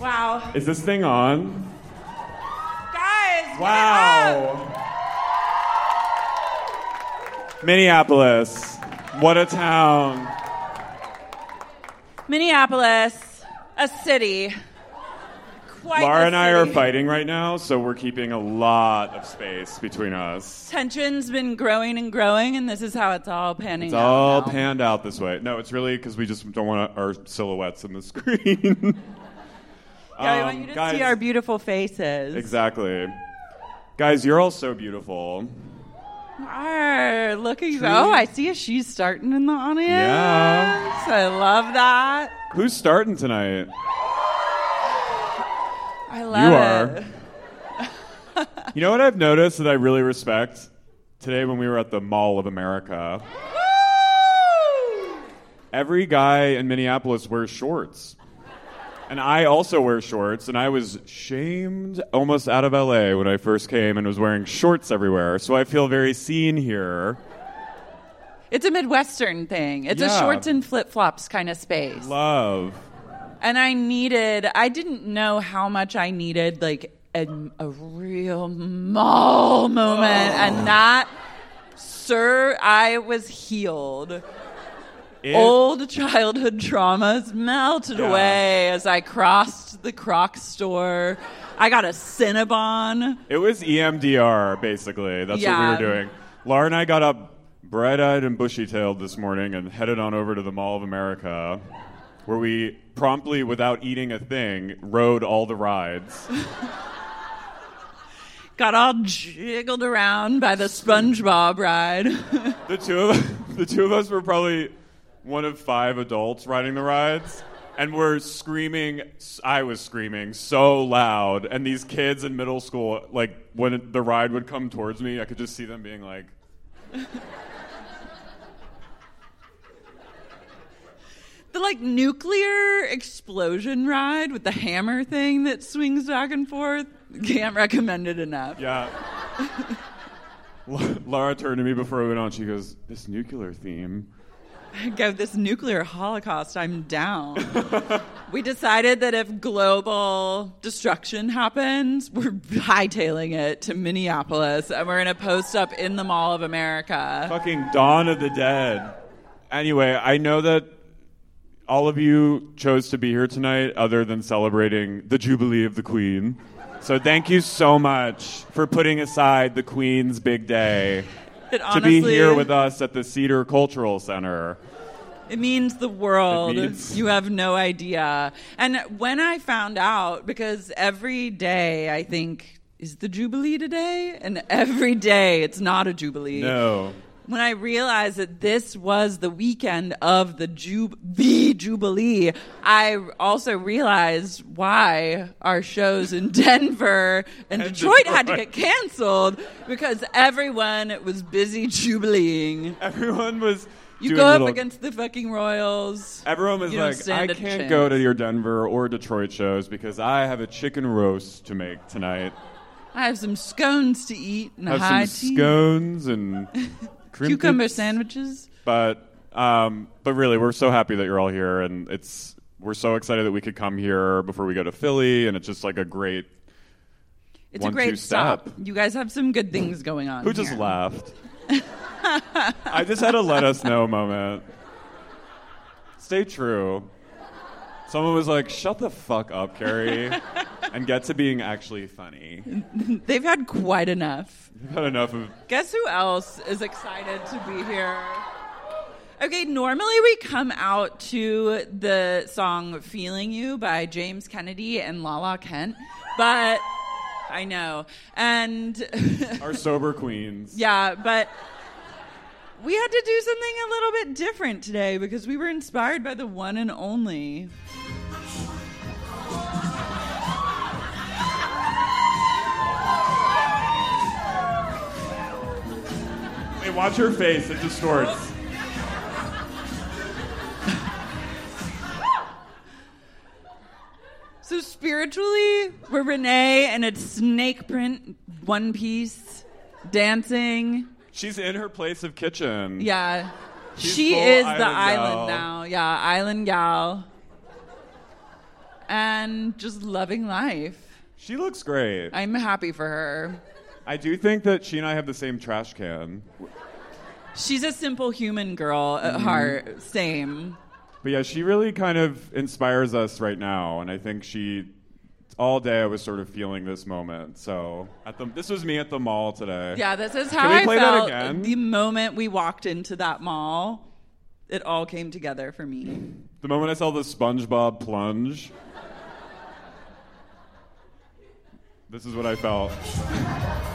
Wow. Is this thing on? Guys, Wow. Minneapolis. What a town. Minneapolis, a city. Quite Laura and I are fighting right now, so we're keeping a lot of space between us. Tension's been growing and growing, and this is how it's all panning It's out. all now. panned out this way. No, it's really because we just don't want our silhouettes in the screen. Yeah, Um, want you to guys- see our beautiful faces. exactly. Guys, you're all so beautiful. Arr, look at you. Oh, I see a she's starting in the audience. Yeah. I love that. Who's starting tonight? I love You it. are. You know what I've noticed that I really respect? Today when we were at the Mall of America, every guy in Minneapolis wears shorts. And I also wear shorts, and I was shamed almost out of LA when I first came and was wearing shorts everywhere. So I feel very seen here. It's a Midwestern thing. It's a shorts and flip flops kind of space. Love. and I needed, I didn't know how much I needed, like a, a real mall moment. And oh. that, sir, I was healed. It- old childhood traumas melted Yeah. away as I crossed the Croc store. I got a Cinnabon. It was EMDR, basically. That's Yeah. what we were doing. Laura and I got up bright eyed and bushy tailed this morning and headed on over to the Mall of America, where we promptly, without eating a thing, rode all the rides. Got all jiggled around by the SpongeBob ride. The two of the two of us were probably one of five adults riding the rides. And we're screaming. I was screaming so loud, and these kids in middle school, like when the ride would come towards me, I could just see them being like, the like nuclear explosion ride with the hammer thing that swings back and forth. Can't recommend it enough. Yeah. Laura turned to me before we went on. She goes, "This nuclear theme." Go this nuclear holocaust. I'm down. we decided that if global destruction happens, we're hightailing it to Minneapolis, and we're gonna post up in the Mall of America. Fucking Dawn of the Dead. Anyway, I know that all of you chose to be here tonight, other than celebrating the Jubilee of the Queen. So thank you so much for putting aside the Queen's big day It to be here with us at the Cedar Cultural Center. It means the world. Means- You have no idea. And when I found out, because every day I think, is the Jubilee today? And every day it's not a Jubilee. No. When I realized that this was the weekend of the Jub- the Jubilee, I also realized why our shows in Denver and And Detroit had to get canceled because everyone was busy jubileeing. Everyone was. You go up against the fucking Royals. Everyone was like, I can't chance." go to your Denver or Detroit shows because I have a chicken roast to make tonight. I have some scones to eat and a have high some tea. scones and Cucumber crimpets. sandwiches. But um, but really, we're so happy that you're all here, and it's we're so excited that we could come here before we go to Philly, and it's just like a great. It's One, a great stop. step. You guys have some good things going on. Who just here. laughed? I just had a let us know moment. Stay true. Someone was like, "Shut the fuck up, Carrie," and get to being actually funny. They've had quite enough. I've had enough of. Guess who else is excited to be here? Okay, normally we come out to the song Feeling You by James Kennedy and Lala Kent, but I know. And Our sober queens. yeah, but we had to do something a little bit different today because we were inspired by the one and only. Hey, watch her face; it distorts. So spiritually, we're Renee and it's snake print, one piece, dancing. She's in her place of kitchen. Yeah. She's she is the island island gal. now. Yeah, island gal. And just loving life. She looks great. I'm happy for her. I do think that she and I have the same trash can. She's a simplehuman girl at Mm-hmm. heart. Same. But yeah, she really kind of inspires us right now, and I think she. All day I was sort of feeling this moment. So at the this was me at the mall today. Yeah, this is how Can we I play that felt again? the moment we walked into that mall. It all came together for me. The moment I saw the SpongeBob plunge. This is what I felt.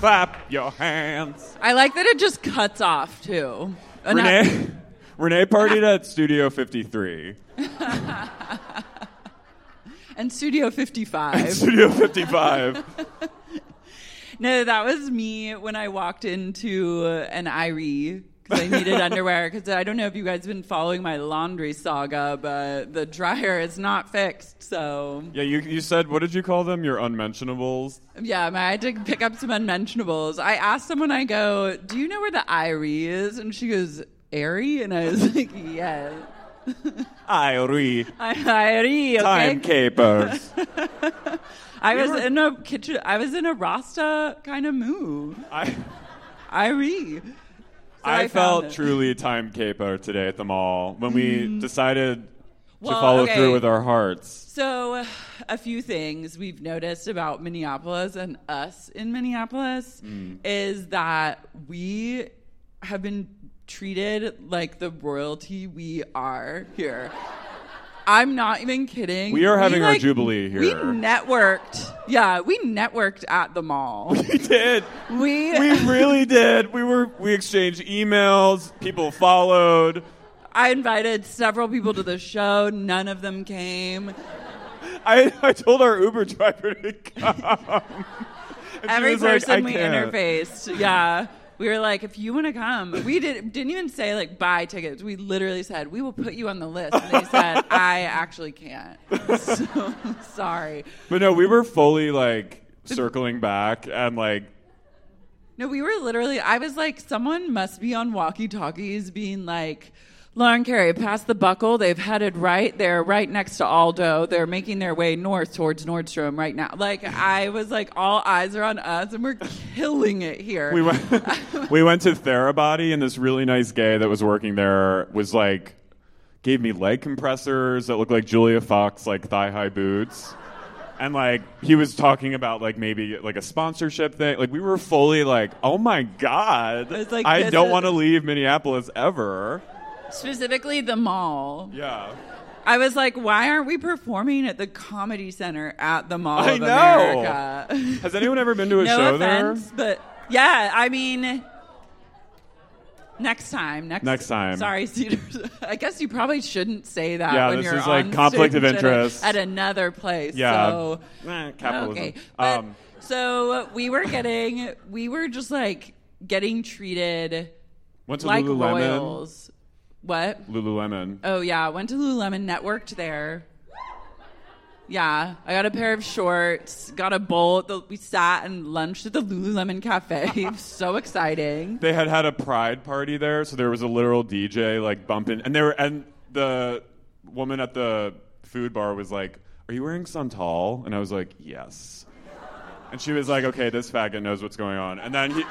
Clap your hands. I like that it just cuts off too. And I- Renee, Renee partied at Studio 53. and Studio 55. And Studio 55. No, that was me when I walked into an Irie because I needed underwear. Because I don't know if you guys have been following my laundry saga, but the dryer is not fixed. So Yeah, you, you said, what did you call them? Your unmentionables? yeah, I had to pick up some unmentionables. I asked someone, I go, "Do you know where the Irie is?" And she goes, "Airy," and I was like, "Yeah." Irie. I, I, okay? Time capers. I was in a kitchen. I was in a Rasta kind of mood. I, I I, felt truly time caper today at the mall when we decided Well, to follow okay. through with our hearts. So, a few things we've noticed about Minneapolis and us in Minneapolis Mm. is that we have been treated like the royalty we are here. I'm not even kidding. We are having our like, jubilee here. We networked. Yeah, we networked at the mall. We did. We We really did. We were we exchanged emails. People followed. I invited several people to the show. None of them came. I I told our Uber driver to come. Every was like, person we can't." interfaced, yeah. We were like, if you want to come, we did, didn't even say like buy tickets. We literally said we will put you on the list. And they said I actually can't. So sorry. But no, we were fully like circling back and like No, we were literally. I was like, someone must be on walkie talkies, being like. Lauren Carey, past the buckle. They've headed right. They're right next to Aldo. They're making their way north towards Nordstrom right now. Like I was like, all eyes are on us, and we're killing it here. we went we went to Therabody and this really nice gay that was working there was like gave me leg compressors that looked like Julia Fox like thigh high boots. And like he was talking about like maybe like a sponsorship thing. Like we were fully like, "Oh my god. Like, I don't is- want to leave Minneapolis ever." Specifically, the mall. Yeah. I was like, why aren't we performing at the Comedy Center at the Mall I of know. America? Has anyone ever been to a no show offense, but yeah, I mean, next time, next Next time. Sorry, Cedars. I guess you probably shouldn't say that Yeah, when this you're is like on conflict of stage at a- interest. at, another place. Yeah. So, Eh, capitalism. okay, but, Um, so we were getting, we were just like getting treated went to like Lululemon. royals. What? Lululemon. Oh yeah, went to Lululemon, networked there. Yeah, I got a pair of shorts, got a bowl. The, we sat and lunched at the Lululemon cafe. so exciting. they had had a pride party there, so there was a literal DJ like bumping, and they were and the woman at the food bar was like, "Are you wearing Santal?" And I was like, "Yes." And she was like, "Okay, this faggot knows what's going on." And then he.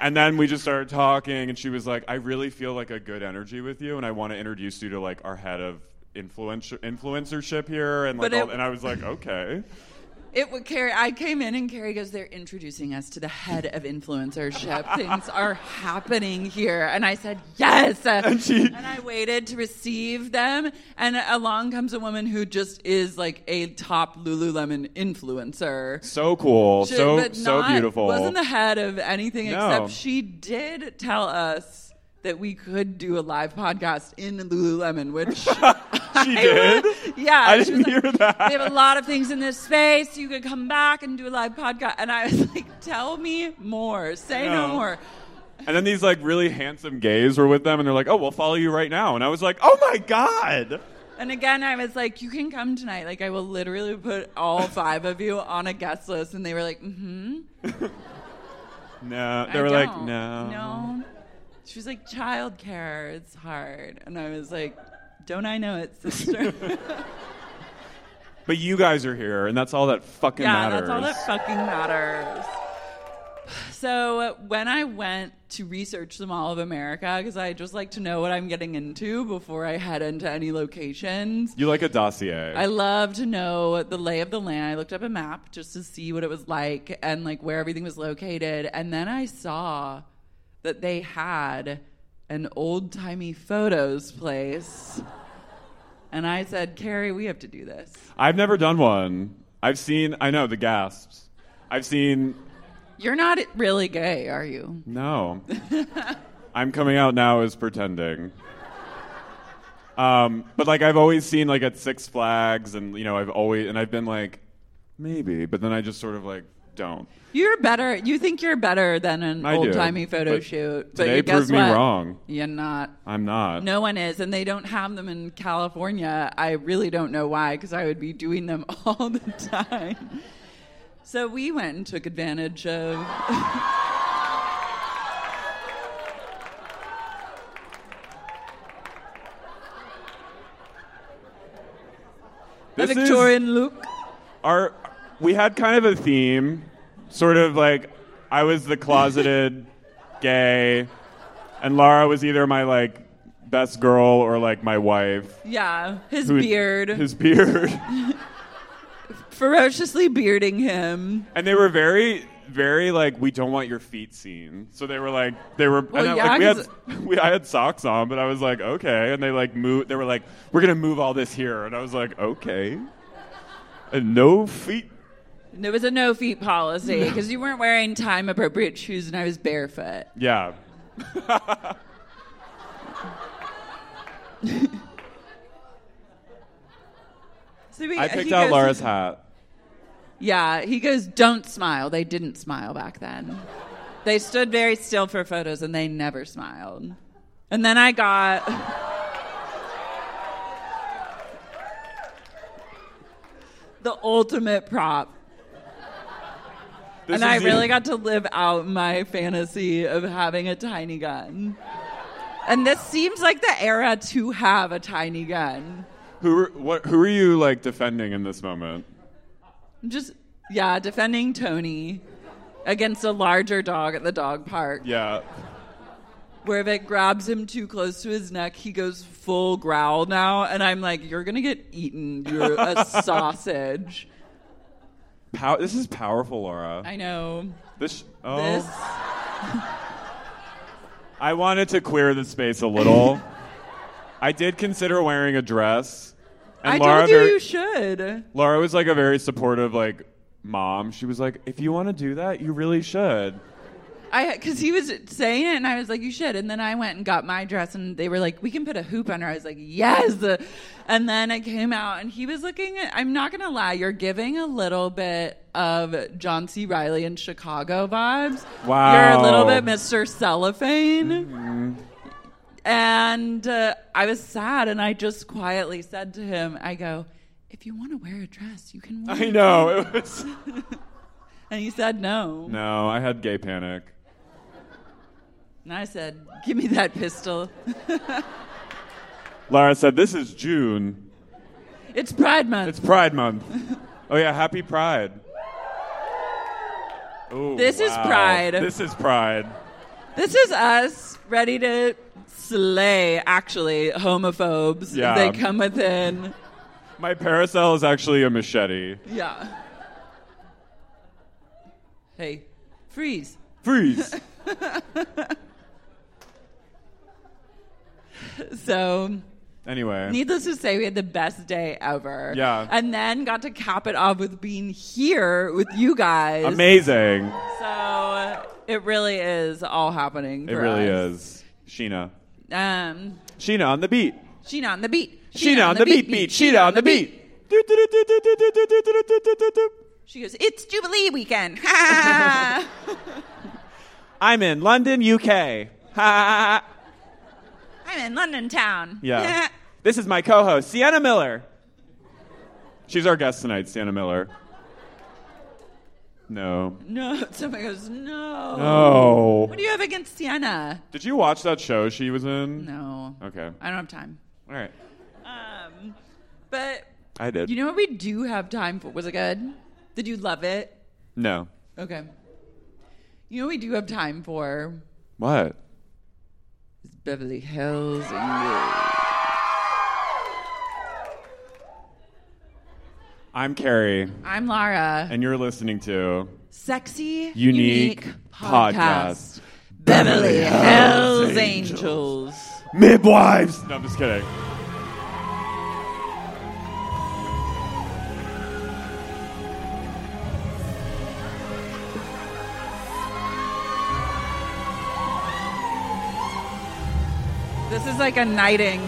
And then we just started talking, and she was like, "I really feel like a good energy with you, and I want to introduce you to like our head of influencer influencership here." And like, all, and I was like, "Okay." It would Carrie. I came in and Carrie goes, "They're introducing us to the head of influencership. Things are happening here." And I said, "Yes." And, she- I waited to receive them, and along comes a woman who just is like a top Lululemon influencer. So cool, She- so but so beautiful. Wasn't the head of anything No. except she did tell us that we could do a live podcast in Lululemon, which she did. yeah, I didn't was like, hear that. We have a lot of things in this space. You could come back and do a live podcast. And I was like, tell me more. Say no, No. more. And then these like really handsome gays were with them, and they're like, "Oh, we'll follow you right now." And I was like, "Oh my god!" And again, I was like, you can come tonight. Like, I will literally put all five of you on a guest list. And they were like, mm hmm. No, they I were like, don't. "No, No. She was like, childcare, it's hard. And I was like, don't I know it, sister? But you guys are here, and that's all that fucking yeah, matters. that's all that fucking matters. So when I went to research the Mall of America, because I just like to know what I'm getting into before I head into any locations. you like a dossier. I love to know the lay of the land. I looked up a map just to see what it was like and like where everything was located. And then I saw that they had an old timey photos place. And I said, Carrie, we have to do this. I've never done one. I've seen. I know the gasps. I've seen. You're not really gay, are you? No, I'm coming out now as pretending. Um, but like I've always seen like at Six Flags, and you know I've always and I've been like maybe, but then I just sort of like don't. You're better. You think you're better than an I old timey photo but shoot. But today you guess proved me what? wrong. You're not. I'm not. No one is, and they don't have them in California. I really don't know why, because I would be doing them all the time. So we went and took advantage of. Is- Victorian look. our we had kind of a theme, sort of like I was the closeted gay, and Lara was either my like best girl or like my wife. Yeah, his who- beard. his beard, ferociously bearding him. and they were very. Very like we don't want your feet seen, so they were like they were. Well, and, yeah, like, we had we I had socks on, but I was like okay, and they like moved. They were like we're gonna move all this here, and I was like okay, and no feet There was a no feet policy because you weren't wearing time appropriate shoes and I was barefoot. Yeah. So we- I picked out goes- Laura's hat. Yeah, he goes, don't smile. They didn't smile back then. They stood very still for photos and they never smiled. And then I got. the ultimate prop. And I really got to live out my fantasy of having a tiny gun. And this seems like the era to have a tiny gun. Who are, what? Who are you like defending in this moment? Just, yeah, defending Tony against a larger dog at the dog park. Yeah. Where if it grabs him too close to his neck, he goes full growl now. And I'm like, you're going to get eaten. You're a sausage. Pow- this is powerful, Laura. I know. This. Oh. This. I wanted to clear the space a little. I did consider wearing a dress. And I Laura told you very- you should. Laura was like a very supportive like mom. She was like, if you want to do that, you really should. I because he was saying it, and I was like, "You should." And then I went and got my dress, and they were like, "We can put a hoop on her." I was like, "Yes." And then I came out, and he was looking. At, I'm not gonna lie, you're giving a little bit of John C. Reilly in Chicago vibes. Wow. you're a little bit Mr. Cellophane. And uh, I was sad, and I just quietly said to him, "I go." If you want to wear a dress, you can wear I know it was. And he said no. No, I had gay panic. And I said, Give me that pistol. Laura said, "This is June. It's Pride Month. It's Pride Month. oh yeah, Happy Pride." Ooh, This is. Pride. This is Pride. this is us ready to slay, actually, homophobes. Yeah. They come within. My parasol is actually a machete. Yeah. Hey, freeze. Freeze. so Anyway. Needless to say, we had the best day ever. Yeah. And then got to cap it off with being here with you guys. Amazing. So it really is all happening. It really us. is. Sheena. Um Sheena on the beat. Sheena on the beat. Sheena, Sheena on, the, the beat, beat, beat. Sheena, Sheena on the beat. beat. She goes, It's Jubilee weekend. I'm in London, UK. I'm in London town. Yeah. This is my co-host, Sienna Miller. She's our guest tonight, Sienna Miller. No. no. Somebody goes, No. No. What do you have against Sienna? Did you watch that show she was in? No. Okay. I don't have time. All right. Um, but I did. you know what we do have time for? Was it good? Did you love it? no. Okay. You know what we do have time for? What? Is Beverly Hills English. I'm Carrie, I'm Lara. and you're listening to Sexy, Unique Podcast. Beverly Hills Angels. Midwives. No, I'm just kidding. Like a knighting.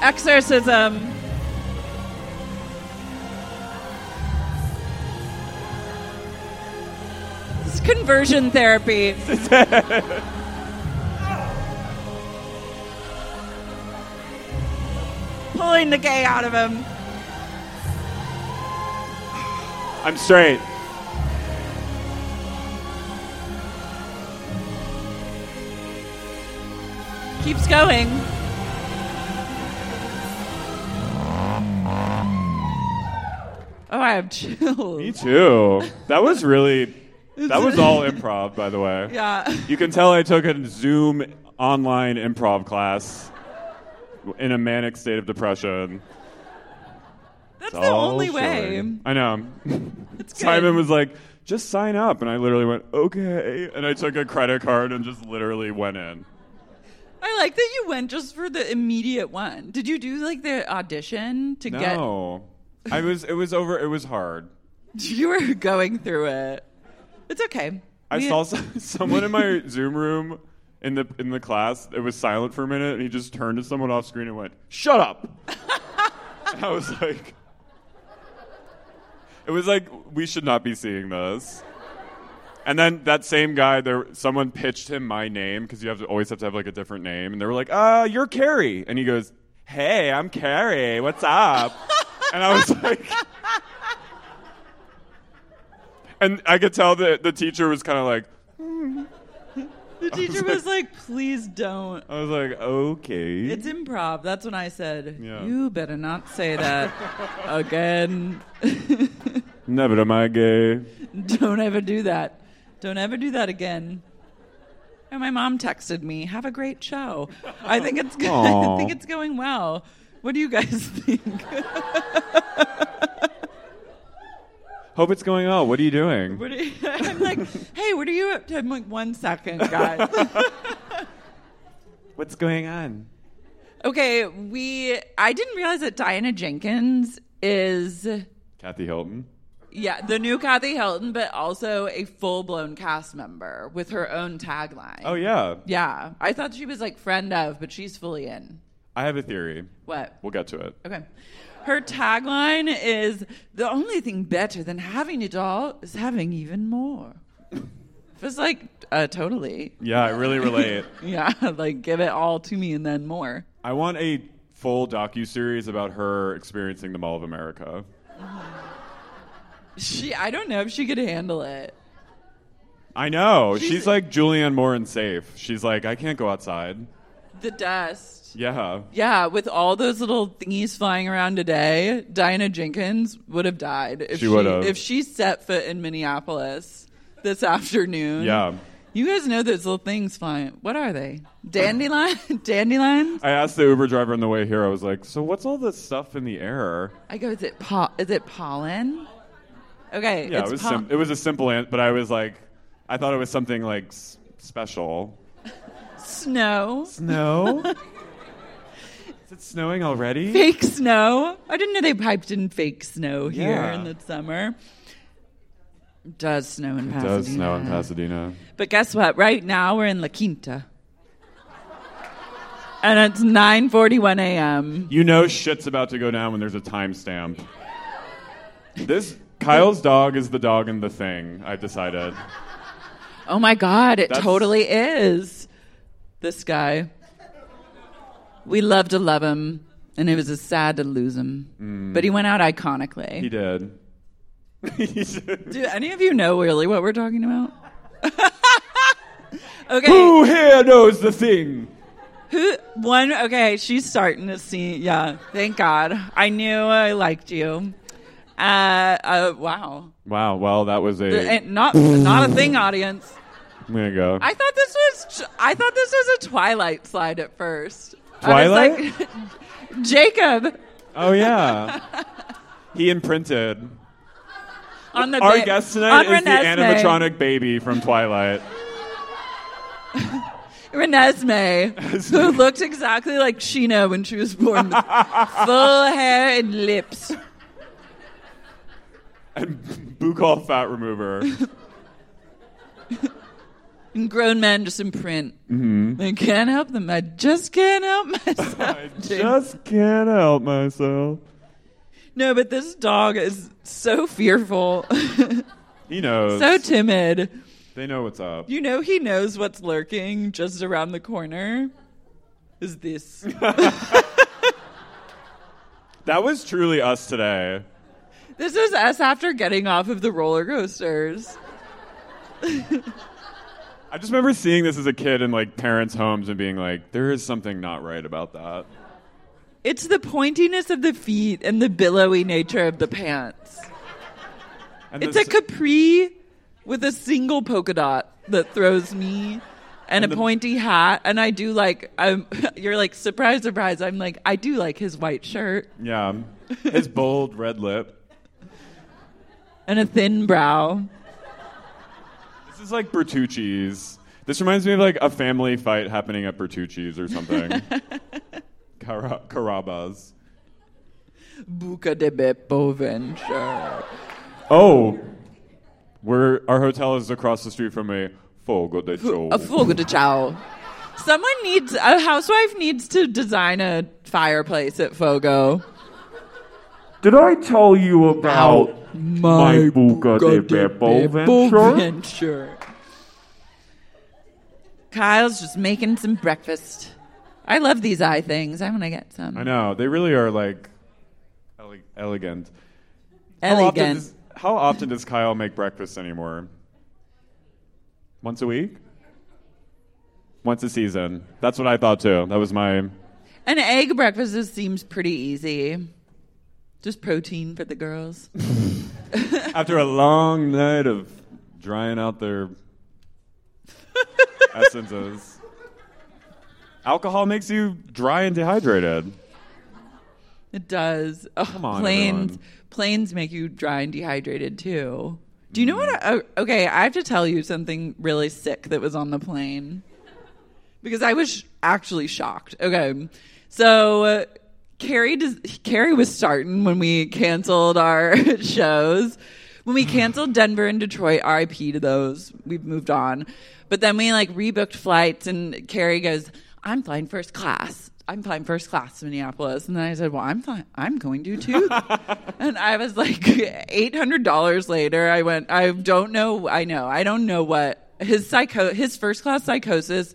Exorcism. Is conversion therapy. Pulling the gay out of him. I'm straight. Keeps going. Oh, I have chills. Me too. That was really. That was all improv, by the way. Yeah. You can tell I took a Zoom online improv class in a manic state of depression. That's It's the only way. I know. Simon was like, just sign up. And I literally went, okay. And I took a credit card and just literally went in. I like that you went just for the immediate one. Did you do like the audition to get? No. I was, it was over, it was hard. You were going through it. It's okay. I We- saw some, someone in my Zoom room in the in the class. It was silent for a minute, and he just turned to someone off screen and went, "Shut up." and I was like, "It was like we should not be seeing this." And then that same guy, there, someone pitched him my name because you have to always have to have like a different name, and they were like, "Uh, you're Carrie," and he goes, "Hey, I'm Carrie. What's up?" and I was like. And I could tell that the teacher was kind of like, The teacher was like, "Please don't." I was like, okay. It's improv. That's when I said, Yeah. "You better not say that again. Never am I gay. don't ever do that. Don't ever do that again." And my mom texted me, "Have a great show. I think it's good. I think it's going well. What do you guys think?" Hope it's going well. What are you doing? What are you, I'm like, "Hey, what are you up to?" I'm like, "One second, guys." What's going on? okay, we. I didn't realize that Diana Jenkins is. Kathy Hilton. Yeah, the new Kathy Hilton, but also a full blown cast member with her own tagline. Oh, yeah. Yeah. I thought she was like friend of, but she's fully in. I have a theory. What? We'll get to it. Okay. Her tagline is the only thing better than having it all is having even more. It's like, uh, totally. Yeah, I really relate. Yeah, like give it all to me and then more. I want a full docu series about her experiencing the Mall of America. She, I don't know if she could handle it. I know. She's- She's, like Julianne Moore in Safe. She's like, I can't go outside. The dust. Yeah. Yeah, with all those little thingies flying around today, Diana Jenkins would have died if She if she set foot in Minneapolis this afternoon. Yeah. You guys know those little things flying. What are they? Dandelion? Dandelions? I asked the Uber driver on the way here, I was like, so what's all this stuff in the air? I go, is it po- is it pollen? Okay, Yeah, it was sim- it was a simple answer, but I was like, I thought it was something like s- special. snow. Snow? Is it snowing already? Fake snow. I didn't know they piped in fake snow here Yeah. in the summer. It does snow in Pasadena. does snow in Pasadena. But guess what? Right now we're in La Quinta. And it's 9:41 a.m. You know shit's about to go down when there's a timestamp. This Kyle's dog is the dog in the thing. I decided. Oh my god, it That's- totally is. This guy. We love to love him, and it was sad to lose him. Mm. But he went out iconically. He did. He did. Do any of you know really what we're talking about? okay. Who here knows the thing? Who one? Okay, she's starting to see. Yeah, thank God. I knew I liked you. Uh, uh wow. Wow. Well, that was a. Uh, Not not a thing, audience. There you go. I thought this was. I thought this was a Twilight slide at first. I Twilight? was like, Jacob oh yeah. He imprinted. on the Our ba- guest tonight on is the animatronic baby from Twilight. Renesmee, who looked exactly like Sheena when she was born, with full hair and lips. And Buccal fat remover. And grown men just imprint. Mm-hmm. I can't help them. I just can't help myself. I just can't help myself. no, but this dog is so fearful, He knows. so timid. they know what's up. You know he knows what's lurking just around the corner. Is this? That was truly us today. This is us after getting off of the roller coasters. I just remember seeing this as a kid in like parents' homes and being like, there is something not right about that. It's the pointiness of the feet and the billowy nature of the pants. And It's this- a capri with a single polka dot that throws me and, And a the- pointy hat. And I do like, I'm, you're like, surprise, surprise. I'm like, I do like his white shirt yeah, his bold red lip. And a thin brow. This is like Bertucci's. This reminds me of like a family fight happening at Bertucci's or something. Cara- Carrabba's. Buca de Beppo Venture. Oh, we're, our hotel is across the street from a Fogo de Chao. A fogo de chao. Someone needs, a housewife needs to design a fireplace at Fogo. Did I tell you about my Buca de Beppo venture? venture. Kyle's just making some breakfast. I love these eye things. I want to get some. I know they really are like ele- elegant. How often, Elegant. does, how often does Kyle make breakfast anymore? Once a week? Once a season. That's what I thought too. That was my. An egg breakfast just seems pretty easy. Just protein for the girls. After a long night of drying out their essences. Alcohol makes you dry and dehydrated. It does. Oh, Come on, planes. everyone. Planes make you dry and dehydrated too. Do you know what? Mm. I, oh, okay, I have to tell you something really sick that was on the plane because I was sh- actually shocked. Okay, so Carrie does, Carrie was starting when we canceled our shows. When we hmm. canceled Denver and Detroit, RIP to those. We've moved on. But then we like rebooked flights, and Carrie goes, "I'm flying first class. I'm flying first class to Minneapolis." And then I said, "Well, I'm flying. I'm going to too." and I was like, eight hundred dollars later, I went. I don't know. I know. I don't know what his psycho his first class psychosis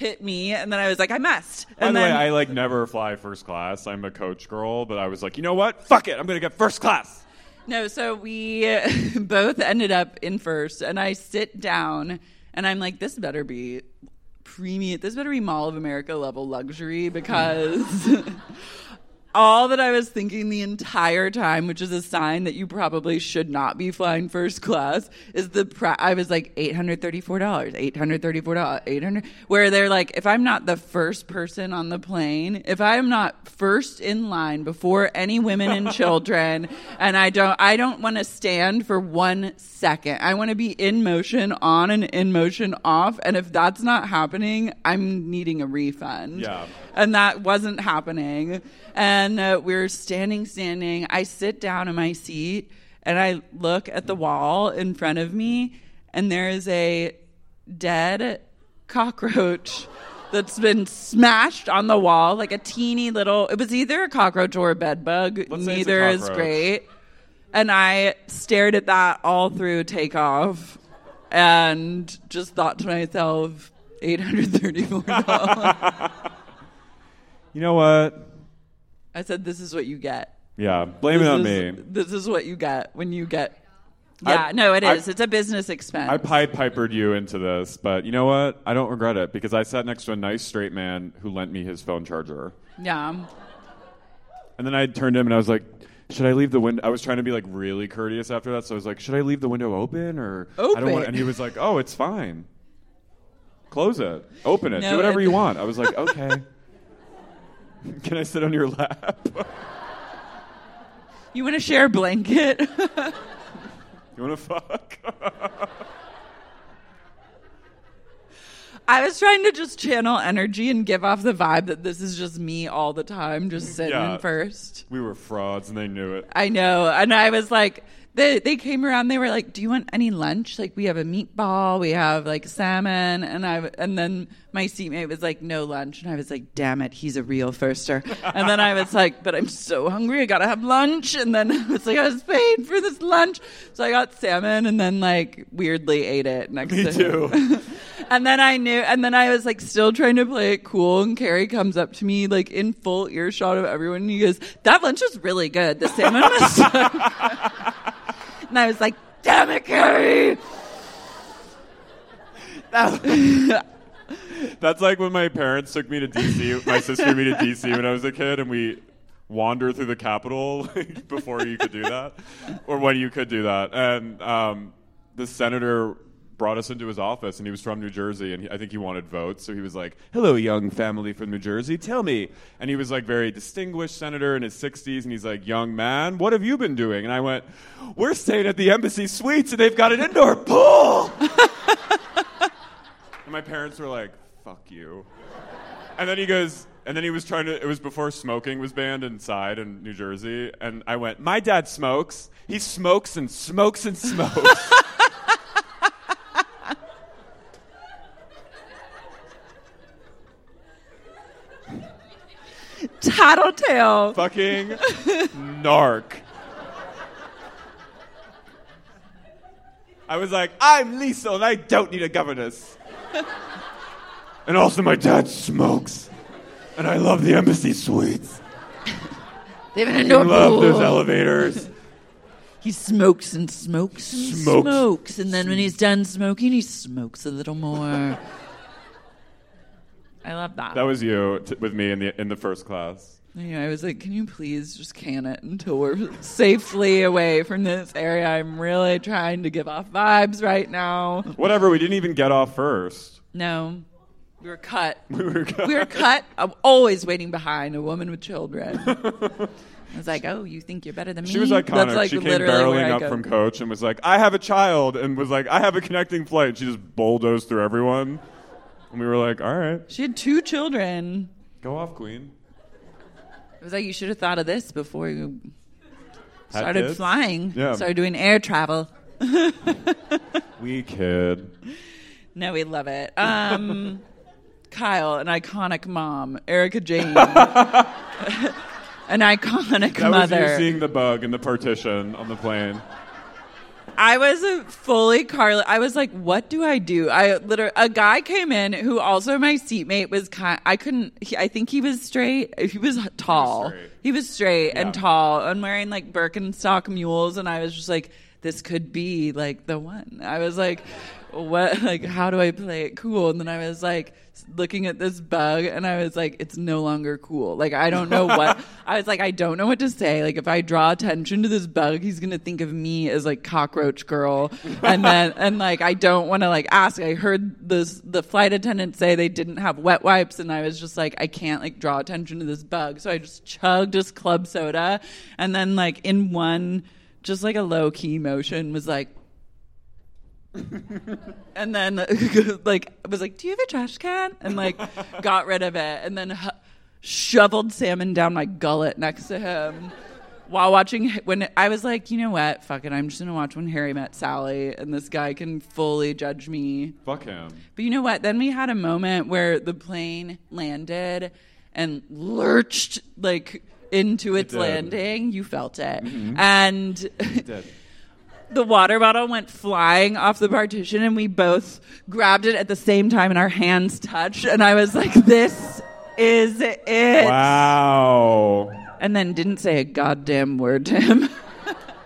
hit me, and then I was like, I must. By and the then way, I like never fly first class. I'm a coach girl, but I was like, you know what? Fuck it. I'm gonna get first class. No, so we both ended up in first, and I sit down, and I'm like, this better be premium. This better be Mall of America level luxury because all that I was thinking the entire time, which is a sign that you probably should not be flying first class, is the pri- I was like eight hundred thirty four dollars, eight hundred thirty four dollars, eight hundred. Where they're like, if I'm not the first person on the plane, if I'm not first in line before any women and children, and I don't, I don't want to stand for one second. I want to be in motion on and in motion off, and if that's not happening, I'm needing a refund Yeah. and that wasn't happening. And uh, we're standing, standing. I sit down in my seat and I look at the wall in front of me, and there is a dead cockroach that's been smashed on the wall, like a teeny little. It was either a cockroach or a bed bug. Let's say it's a Neither is great. And I stared at that all through takeoff and just thought to myself, $834. You know what? I said, "This is what you get. Yeah, blame this it on is, me. This is what you get when you get." I- Yeah, no, it is. I- it's a business expense. I pied pipered you into this, but you know what? I don't regret it because I sat next to a nice straight man who lent me his phone charger. yeah, And then I turned to him and I was like, should I leave the window? I was trying to be like really courteous after that, so I was like, should I leave the window open or I don't Open. want And he was like, oh, it's fine. Close it. Open it. No, Do whatever it- you want. I was like, okay. Can I sit on your lap? you want to share a blanket? you want to fuck? I was trying to just channel energy and give off the vibe that this is just me all the time, just sitting Yeah. in first. we were frauds and they knew it. I know. And I was like, they, they came around, they were like, do you want any lunch? Like, we have a meatball, we have like salmon. And I, and then my seatmate was like, no lunch. And I was like, damn it, he's a real firster. And then I was like, but I'm so hungry, I gotta have lunch. And then I was like, I was paid for this lunch. So I got salmon and then like weirdly ate it next Me to too. and then I knew, and then I was like still trying to play it cool. And Carrie comes up to me, like in full earshot of everyone, and he goes, "That lunch was really good. The salmon was." so good." And I was like, "Damn it, Carrie!" That's like when my parents took me to DC, my sister and me to DC when I was a kid, and we wander through the Capitol like, before you could do that, or when you could do that. And um, the senator brought us into his office, and he was from New Jersey, and he, I think he wanted votes, so he was like, "Hello, young family from New Jersey, tell me." And he was like very distinguished senator in his 60s, and he's like, "Young man, what have you been doing?" And I went, "We're staying at the embassy suites, and they've got an indoor pool." And my parents were like, fuck you. And then he goes, and then he was trying to, it was before smoking was banned inside in New Jersey. And I went, my dad smokes. He smokes and smokes and smokes. Tattletale. Fucking narc. I was like, I'm Lisa and I don't need a governess. and also, my dad smokes. And I love the embassy suites. They have an I indoor love pool. those elevators. He smokes and smokes and Smokes. smokes, and then when he's done smoking, he smokes a little more. I love that. That was you t- with me in the in the first class. Yeah, I was like, can you please just can it until we're safely away from this area? I'm really trying to give off vibes right now. Whatever, we didn't even get off first. No, we were cut. We were cut. We were cut. I'm always waiting behind a woman with children. I was like, oh, you think you're better than me? She was iconic. That's like she came barreling up from coach and was like, "I have a child," and was like, "I have a connecting flight." She just bulldozed through everyone, and we were like, "All right, She had two children. go off, queen." It was like you should have thought of this before you Had started kids? flying. Yeah. Started doing air travel. We kid. No, we love it. Um, Kyle, an iconic mom. Erika Jayne, an iconic That was mother. you seeing the bug in the partition on the plane. I was a fully Carly. I was like, what do I do? I literally, a guy came in who also my seatmate was kind. I couldn't. He, I think he was straight. He was tall. straight. He was straight Yeah. and tall and wearing like Birkenstock mules. And I was just like, this could be like the one. I was like, what? Like, how do I play it cool? And then I was like, looking at this bug and I was like, it's no longer cool. Like, I don't know what. I was like, I don't know what to say. Like, if I draw attention to this bug, he's to think of me as like cockroach girl. And then, and like, I don't want to like ask. I heard this, the flight attendant say they didn't have wet wipes. And I was just like, I can't like draw attention to this bug. So I just chugged this club soda. And then, like, in one, just like a low key motion was like, and then like I was like, "Do you have a trash can?" and like got rid of it, and then hu- shoveled salmon down my gullet next to him while watching. When I was like, you know what, fuck it, I'm just gonna watch when Harry met Sally, and this guy can fully judge me. Fuck him. But you know what? Then we had a moment where the plane landed and lurched like into its did. landing. You felt it, mm-hmm. and. Dead. the water bottle went flying off the partition and we both grabbed it at the same time and our hands touched. And I was like this is it. Wow. and then didn't say a goddamn word to him.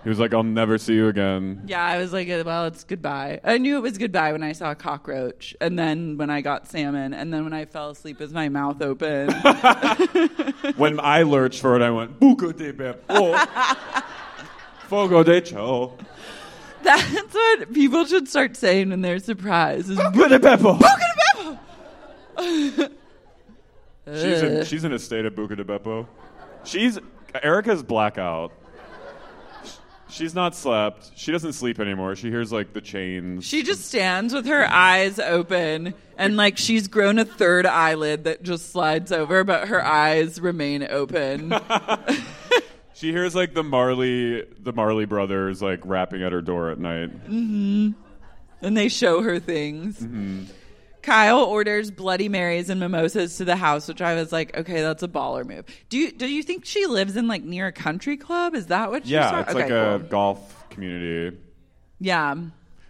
He was like, "I'll never see you again." yeah I was like well it's goodbye. I knew it was goodbye when I saw a cockroach and then when I got salmon and then when I fell asleep with my mouth open. When I lurched for it, I went, "Buca di Beppo, Fogo de Chão, that's what people should start saying when they're surprised is Buca di Beppo." "Boo-ga-da-beppo." She's in, she's in a state of Buca di Beppo. She's Erika's blackout. She's not slept. She doesn't sleep anymore. She hears like the chains. She just stands with her eyes open and like she's grown a third eyelid that just slides over, but her eyes remain open. She hears like the Marley the Marley brothers like rapping at her door at night. Mm-hmm. and they show her things. Mm-hmm. Kyle orders Bloody Marys and mimosas to the house, which I was like, okay, that's a baller move. Do you do you think she lives in like near a country club? Is that what? She Yeah, saw? it's okay, like a cool. golf community. yeah.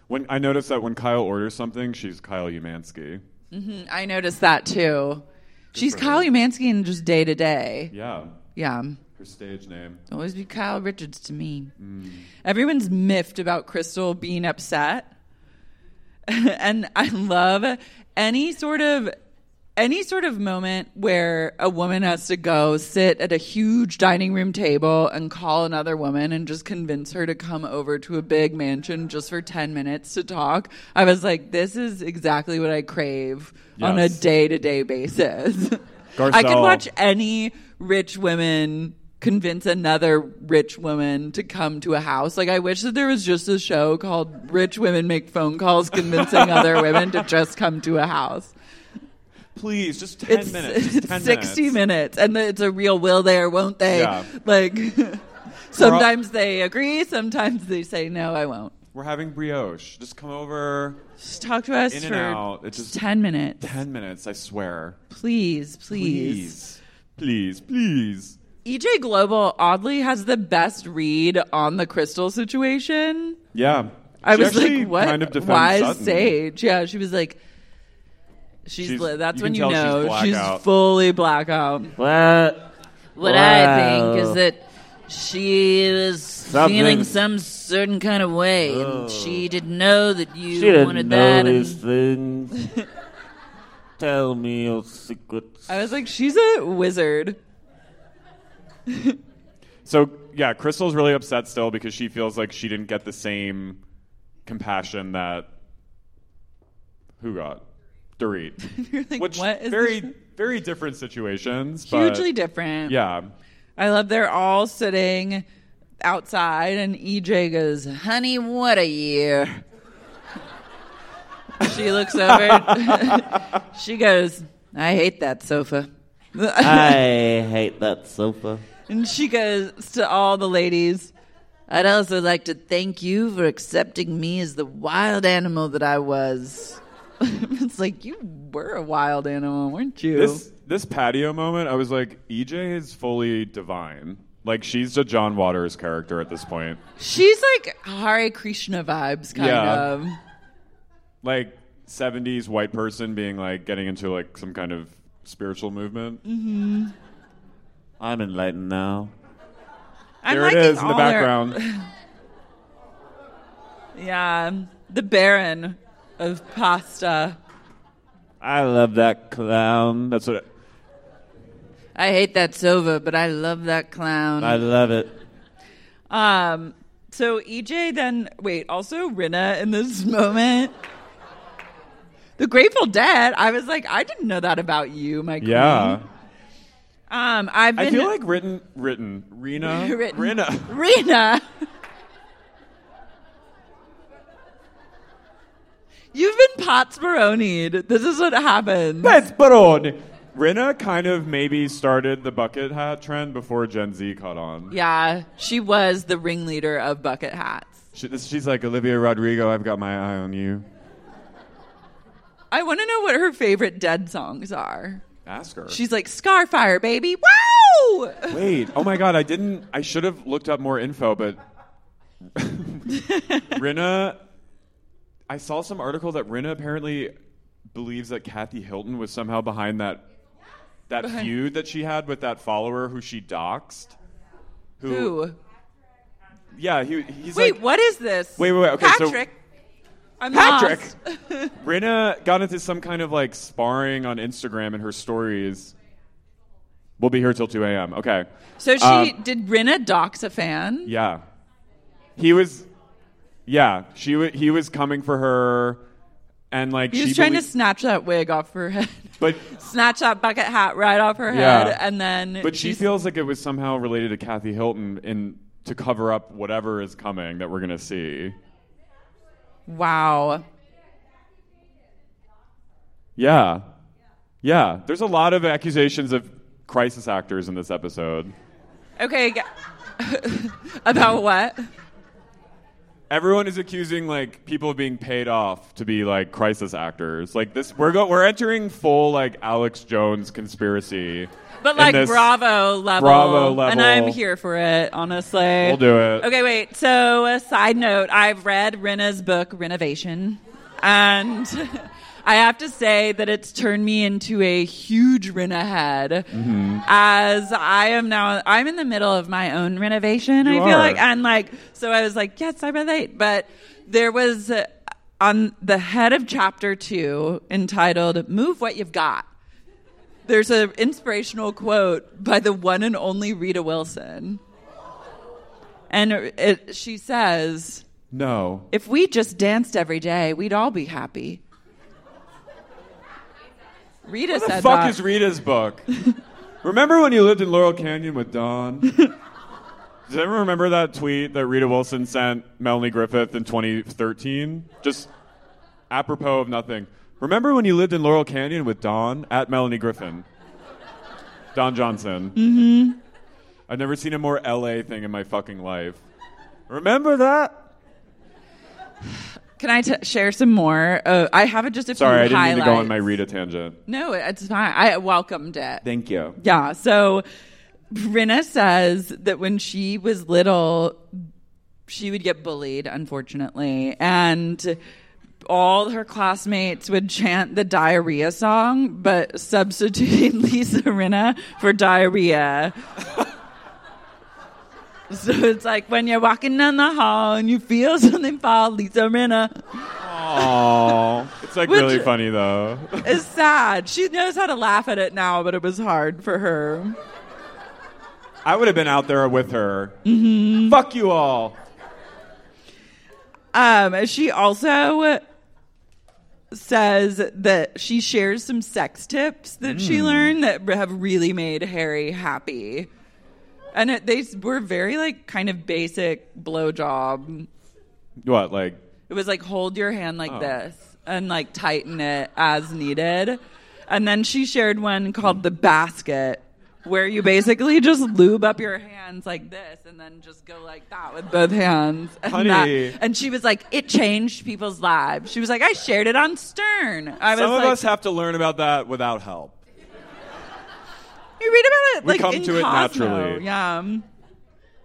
When I noticed that when Kyle orders something, she's Kyle Umansky. Mm-hmm. I noticed that too. She's Kyle her. Umansky in just day to day. Yeah, Yeah. Her stage name. Always be Kyle Richards to me. Mm. Everyone's miffed about Crystal being upset. and I love any sort of any sort of moment where a woman has to go sit at a huge dining room table and call another woman and just convince her to come over to a big mansion just for 10 minutes to talk. I was like, this is exactly what I crave on a day to day basis. I could watch any rich women convince another rich woman to come to a house. Like I wish that there was just a show called Rich Women Make Phone Calls convincing other women to just come to a house. Please, just 10 It's, minutes. Just it's 10 60 minutes. minutes. and it's a real will they or won't they. Yeah. Like sometimes they agree, sometimes they say no, I won't. We're having brioche. Just come over. Just talk to us In and for out. It's just- 10 minutes. 10 minutes, I swear. Please, please. Please. Please, please. EJ Globo oddly has the best read on the crystal situation. Yeah. I She was like, what? Kind of defends Wise Sutton. sage. Yeah, she was like, she's, She's- li- that's you when you tell she's know she's, blackout. fully blackout. What? What I think is that she was Something- feeling some certain kind of way, and oh. she didn't know that you She didn't wanted know that. these And things. Tell me your secrets. I was like, she's a wizard. So, yeah, Crystal's really upset still because she feels like she didn't get the same compassion that. Who got? Dorit. You're like, Which, what is very, this? very different situations. but- hugely different? Yeah. I love they're all sitting outside, and EJ goes, honey, what a year! she looks over, she goes, I hate that sofa. I hate that sofa. And she goes to all the ladies, I'd also like to thank you for accepting me as the wild animal that I was. it's like, you were a wild animal, weren't you? This this patio moment, I was like, EJ is fully divine. Like she's a John Waters character at this point. She's like Hare Krishna vibes, kind Yeah. of. Like '70s white person being like getting into like some kind of spiritual movement. Mm-hmm. I'm enlightened now. I'm there it is in the background. yeah, the Baron of pasta. I love that clown. That's what. I hate that sofa, but I love that clown. I love it. Um, so EJ then wait, also Rinna in this moment. The Grateful Dead. I was like, I didn't know that about you, my queen. Yeah. Um, I've been I feel like written, written, Rinna, Written. Rinna. Rinna. You've been Potsbaronied. This is what happens. Desperone. Rinna kind of maybe started the bucket hat trend before Gen Z caught on. Yeah, she was the ringleader of bucket hats. She, this- she's like Olivia Rodrigo. I've got my eye on you. I want to know what her favorite Dead songs are. Ask her. She's like Scarfire, baby. Wow! Wait. Oh my God. I didn't. I should have looked up more info, but Rinna. I saw some article that Rinna apparently believes that Kathy Hilton was somehow behind that that feud that she had with that follower who she doxed. Who? Yeah, he, he's Wait, like. what is this? Wait, wait, wait, okay, so- Patrick. I'm Patrick! lost. Rinna got into some kind of like sparring on Instagram in her stories. We'll be here till 2 a.m. Okay. So she Um, did Rinna dox a fan? Yeah. He was. Yeah, she wa he was coming for her, and like He she was trying belie- to snatch that wig off her head. But snatch that bucket hat right off her Yeah. head, and then. but she she's- feels like it was somehow related to Kathy Hilton in to cover up whatever is coming that we're gonna see. Wow. Yeah, yeah. There's a lot of accusations of crisis actors in this episode. Okay. g- About what? Everyone is accusing like people of being paid off to be like crisis actors. Like this, we're go- we're entering full like Alex Jones conspiracy. But like this- Bravo level. Bravo level. And I'm here for it, honestly. We'll do it. Okay, wait. So, a side note I've read Rinna's book, Rinnovation. And I have to say that it's turned me into a huge Rinna head. Mm-hmm. As I am now, I'm in the middle of my own renovation, You I feel are. like. And like, so I was like, yes, I relate. But there was. uh, on the head of chapter two, entitled "Move What You've Got." There's an inspirational quote by the one and only Rita Wilson, and it, she says, No. "If we just danced every day, we'd all be happy." Rita. What the said fuck that. is Rita's book? remember when you lived in Laurel Canyon with Don? Does anyone remember that tweet that Rita Wilson sent Melanie Griffith in 2013? Just apropos of nothing. Remember when you lived in Laurel Canyon with Don at Melanie Griffith? Don Johnson. Mm-hmm. I've never seen a more LA thing in my fucking life. Remember that? Can I t- share some more? Uh, I have just a Sorry, I didn't highlights. mean to go on my Rita tangent. No, it's fine. I welcomed it. Thank you. Yeah. So Rinna says that when she was little, she would get bullied, unfortunately. And all her classmates would chant the diarrhea song, but substituting Lisa Rinna for diarrhea. so it's like when you're walking down the hall and you feel something fall, Lisa Rinna. Aww. It's like Which- really funny though. It's sad. She knows how to laugh at it now, but it was hard for her. I would have been out there with her. Mm-hmm. Fuck you all. Um, she also says that she shares some sex tips that she Hmm. learned that have really made Harry happy. And it, they were very like kind of basic blowjob. What, like It was like hold your hand like Oh. this and like tighten it as needed. And then she shared one called the basket where you basically just lube up your hands like this and then just go like that with both hands. And, Honey. that- and she was like, it changed people's lives. She was like, I shared it on Stern. I was some of like, us have to learn about that without help. you read about it We like come in to it naturally. Yeah.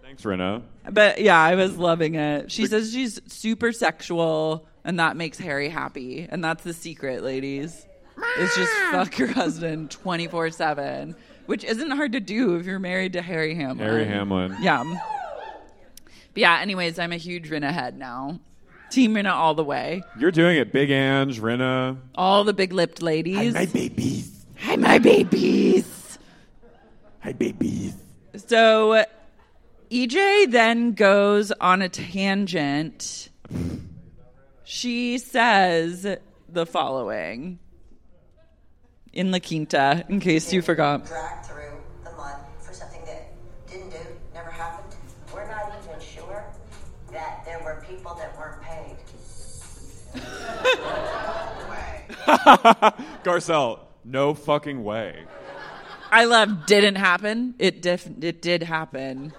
Thanks, Rinna. But yeah, I was loving it. She says she's super sexual and that makes Harry happy. And that's the secret, ladies. It's just fuck your husband 24 7, which isn't hard to do if you're married to Harry Hamlin. Harry Hamlin. Yeah. But yeah, anyways, I'm a huge Rinna head now. Team Rinna all the way. You're doing it. Big Ange, Rinna. All the big lipped ladies. Hi, my babies. Hi, my babies. Hi, babies. So EJ then goes on a tangent. She says the following in La Quinta, in case you forgot. dragged through the mud for something that didn't do, never happened. We're not even sure that there were people that weren't paid. Garcelle, no fucking way. I love didn't happen. It def- it did happen.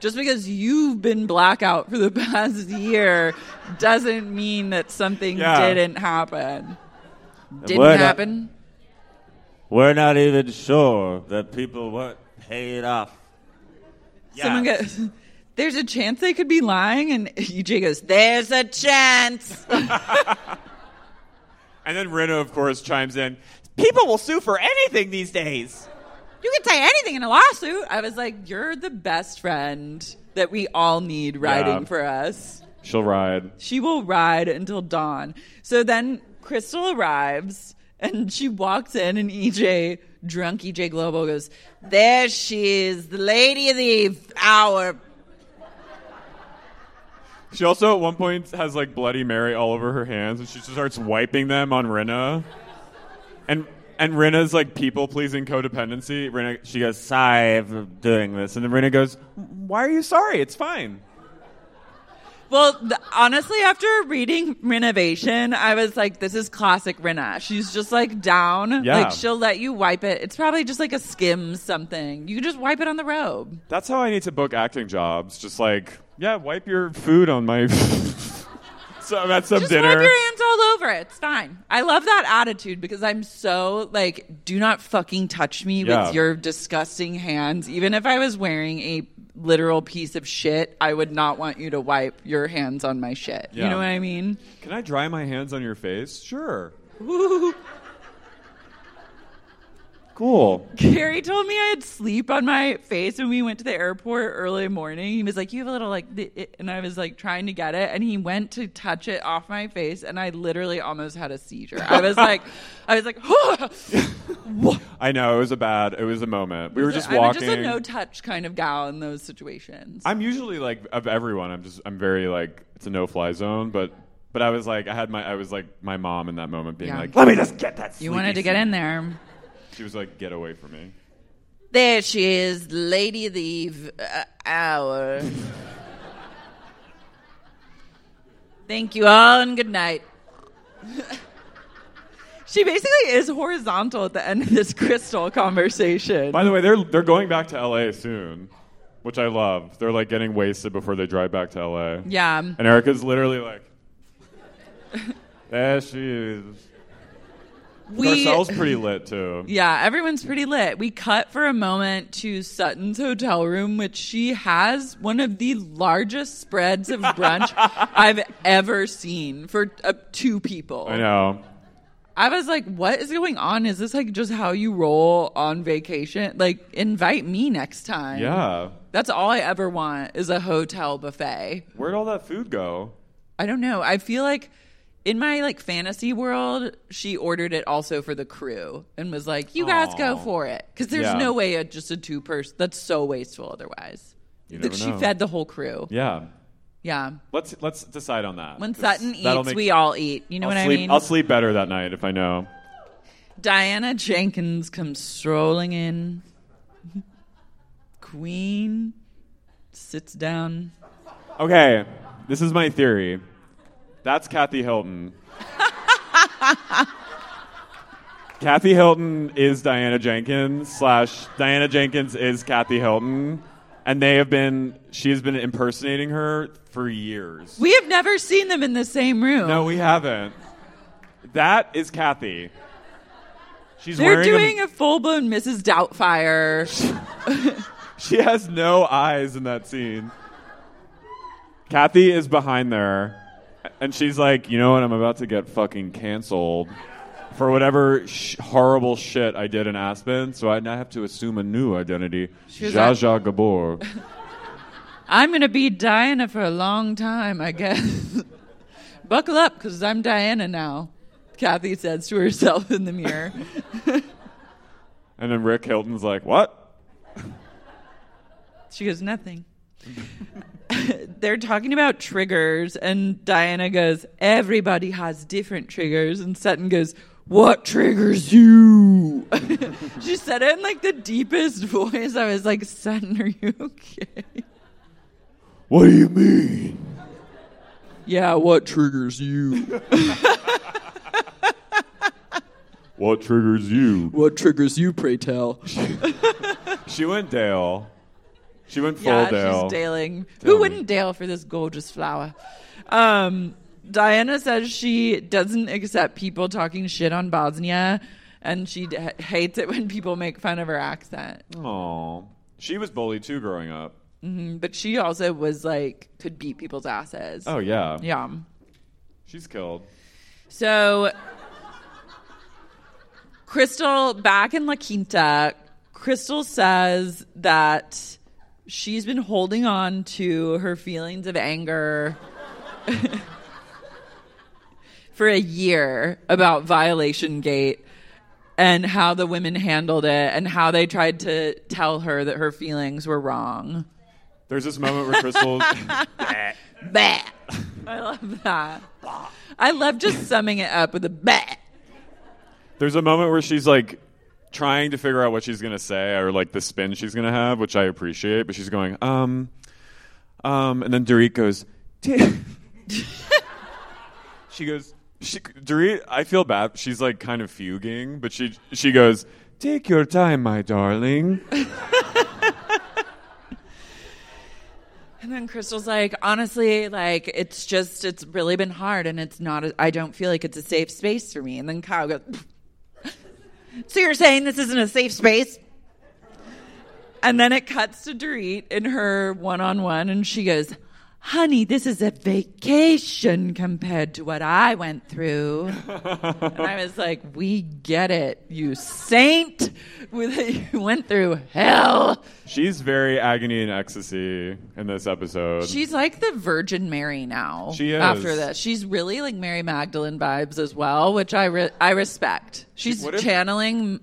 Just because you've been blackout for the past year doesn't mean that something Yeah. didn't happen. Didn't We're not- uh, happen. We're not even sure that people weren't paid off. Someone goes, There's a chance they could be lying, and EJ goes, There's a chance. And then Rinna, of course, chimes in. People will sue for anything these days. You can say anything in a lawsuit. I was like, You're the best friend that we all need riding Yeah. for us. She'll ride. She will ride until dawn. So then Crystal arrives and she walks in, and EJ, drunk EJ Globo, goes, There she is, the lady of the hour. She also at one point has like Bloody Mary all over her hands, and she just starts wiping them on Rinna. And and Rinna's like people pleasing codependency. Rinna, she goes, "Sorry for doing this," and then Rinna goes, "Why are you sorry? It's fine." Well, th- honestly, after reading Rinnovation, I was like, this is classic Rinna. She's just like down. Yeah. Like she'll let you wipe it. It's probably just like a skim something. You can just wipe it on the robe. That's how I need to book acting jobs. Just like, yeah, wipe your food on my. so I'm at some Just dinner. wipe your hands all over it. It's fine. I love that attitude because I'm so like, do not fucking touch me Yeah. with your disgusting hands. Even if I was wearing a literal piece of shit, I would not want you to wipe your hands on my shit. You know what I mean? Can I dry my hands on your face? Sure. Cool. Carrie told me I had sleep on my face when we went to the airport early morning. He was like, "You have a little like," and I was like trying to get it, and he went to touch it off my face, and I literally almost had a seizure. I was like, I was like, I know it was a bad. It was a moment. We were just I'm walking. just a no touch kind of gal in those situations. I'm usually like of everyone. I'm just I'm very like it's a no fly zone, but but I was like I had my I was like my mom in that moment being Yeah. like let me just get that. you wanted to get in there. She was like get away from me. There she is, Lady of the Eve uh, Hour. Thank you all and good night. She basically is horizontal at the end of this crystal conversation. By the way, they're they're going back to L.A. soon, which I love. They're like getting wasted before they drive back to L.A. Yeah. And Erika's literally like, there she is. We- Garcelle's pretty lit too. Yeah, everyone's pretty lit. We cut for a moment to Sutton's hotel room, which she has one of the largest spreads of brunch I've ever seen for uh, two people. I know. I was like, what is going on? Is this like just how you roll on vacation? Like, invite me next time. Yeah. That's all I ever want is a hotel buffet. Where'd all that food go? I don't know. I feel like in my like fantasy world, she ordered it also for the crew and was like, "You guys go for it," because there's Yeah. no way a, just a two person. That's so wasteful. Otherwise, she know. fed the whole crew. Yeah. Yeah. Let's let's decide on that. When Sutton eats, we all eat. You know I'll what sleep, I mean? I'll sleep better that night if I know. Diana Jenkins comes strolling in. Queen sits down. Okay, this is my theory. That's Kathy Hilton. Kathy Hilton is Diana Jenkins slash Diana Jenkins is Kathy Hilton, and they have been. She has been impersonating her for years. We have never seen them in the same room. No, we haven't. That is Kathy. She's They're wearing doing a full blown Mrs. Doubtfire. She has no eyes in that scene. Kathy is behind there, and she's like, "You know what? I'm about to get fucking canceled for whatever sh- horrible shit I did in Aspen. So I now have to assume a new identity, She Zsa like- Zsa Gabor." I'm going to be Diana for a long time, I guess. Buckle up, because I'm Diana now, Kathy says to herself in the mirror. and then Rick Hilton's like, "What?" She goes, nothing. They're talking about triggers, and Diana goes, everybody has different triggers. And Sutton goes, what triggers you? she said it in like the deepest voice. I was like, Sutton, are you okay? What do you mean? Yeah, what triggers you? What triggers you? what triggers you, pray tell? She went Dale. She went full yeah, Dale. she's dailing. Tell Who me. wouldn't dale for this gorgeous flower? Um, Diana says she doesn't accept people talking shit on Bosnia, and she d- hates it when people make fun of her accent. Aw. She was bullied too growing up. Mhm, But she also was like could beat people's asses. Oh yeah. yeah. She's killed. So, Crystal, back in La Quinta, Crystal says that she's been holding on to her feelings of anger for a year about Violation Gate and how the women handled it and how they tried to tell her that her feelings were wrong. There's this moment where Crystal. Bah. I love that. I love just summing it up with a bah. There's a moment where she's like trying to figure out what she's gonna say or like the spin she's gonna have, which I appreciate. But she's going, um, um, and then Dorit goes. She goes. She, Dorit, I feel bad. She's like kind of fuging, but she she goes, "Take your time, my darling." And then Crystal's like, honestly, like it's just it's really been hard, and it's not. I don't feel like it's a safe space for me. And then Kyle goes, so you're saying this isn't a safe space? And then it cuts to Dorit in her one-on-one, and she goes, honey, this is a vacation compared to what I went through. and I was like, we get it, you saint. You went through hell. She's very agony and ecstasy in this episode. She's like the Virgin Mary now. She is. After this, she's really like Mary Magdalene vibes as well, which I re- I respect. She's if- channeling.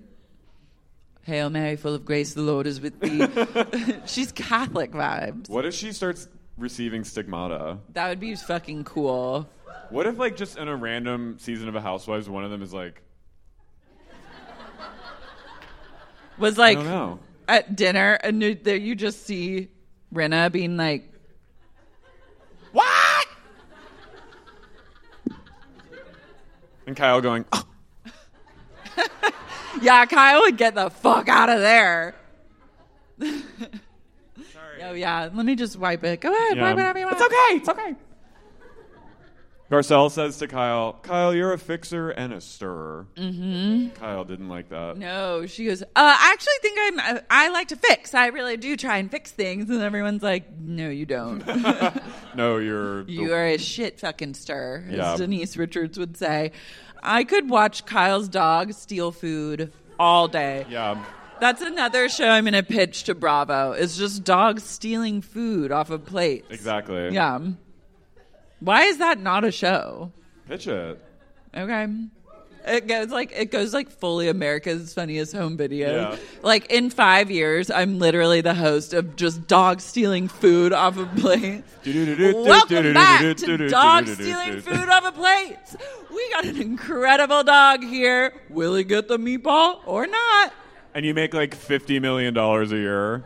Hail Mary, full of grace, the Lord is with thee. she's Catholic vibes. what if she starts receiving stigmata? That would be fucking cool. What if, like, just in a random season of a Housewives, one of them is like, Was like I don't know. at dinner, and you- there you just see Rinna being like, What? And Kyle going, "Oh, "Yeah, Kyle would get the fuck out of there." Oh yeah, let me just wipe it. Go ahead, Yeah. wipe whatever you want. It's okay. It's okay. Garcelle says to Kyle, Kyle, you're a fixer and a stirrer. Mm-hmm. Kyle didn't like that. No, she goes. Uh, I actually think I'm. I, I like to fix. I really do try and fix things, and everyone's like, "No, you don't. No, you're. the- you are a shit fucking stir," as Yeah. Denise Richards would say. I could watch Kyle's dog steal food all day. Yeah. That's another show I'm going to pitch to Bravo. It's just dogs stealing food off of plates. Exactly. Yeah. Why is that not a show? Pitch it. Okay. It goes like it goes like fully America's Funniest Home Video. Yeah. Like in five years, I'm literally the host of just dogs stealing food off of plates. Welcome back to dogs stealing food off of plates. We got an incredible dog here. Will he get the meatball or not? And you make like $50 million a year.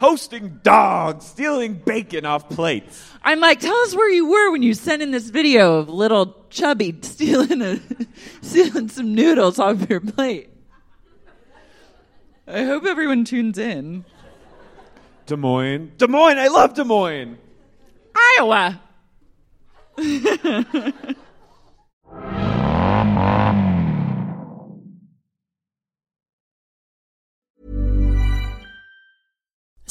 Hosting dogs stealing bacon off plates. I'm like, tell us where you were when you sent in this video of little chubby stealing a, stealing some noodles off your plate. I hope everyone tunes in. Des Moines. Des Moines. I love Des Moines. Iowa.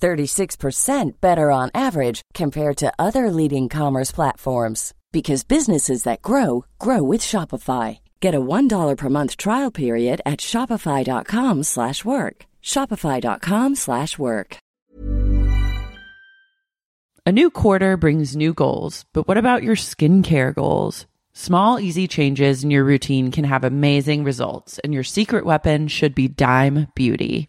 36% better on average compared to other leading commerce platforms because businesses that grow grow with Shopify. Get a $1 per month trial period at shopify.com/work. shopify.com/work. A new quarter brings new goals, but what about your skincare goals? Small, easy changes in your routine can have amazing results, and your secret weapon should be Dime Beauty.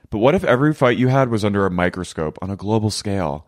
but what if every fight you had was under a microscope on a global scale?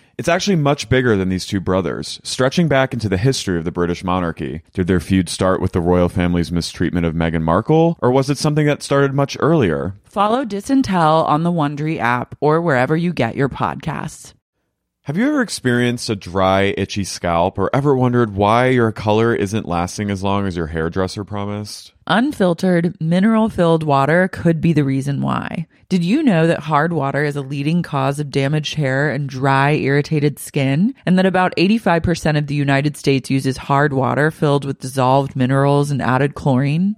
It's actually much bigger than these two brothers, stretching back into the history of the British monarchy. Did their feud start with the royal family's mistreatment of Meghan Markle, or was it something that started much earlier? Follow Disintel on the Wondery app or wherever you get your podcasts. Have you ever experienced a dry, itchy scalp or ever wondered why your color isn't lasting as long as your hairdresser promised? Unfiltered, mineral filled water could be the reason why. Did you know that hard water is a leading cause of damaged hair and dry, irritated skin? And that about 85% of the United States uses hard water filled with dissolved minerals and added chlorine?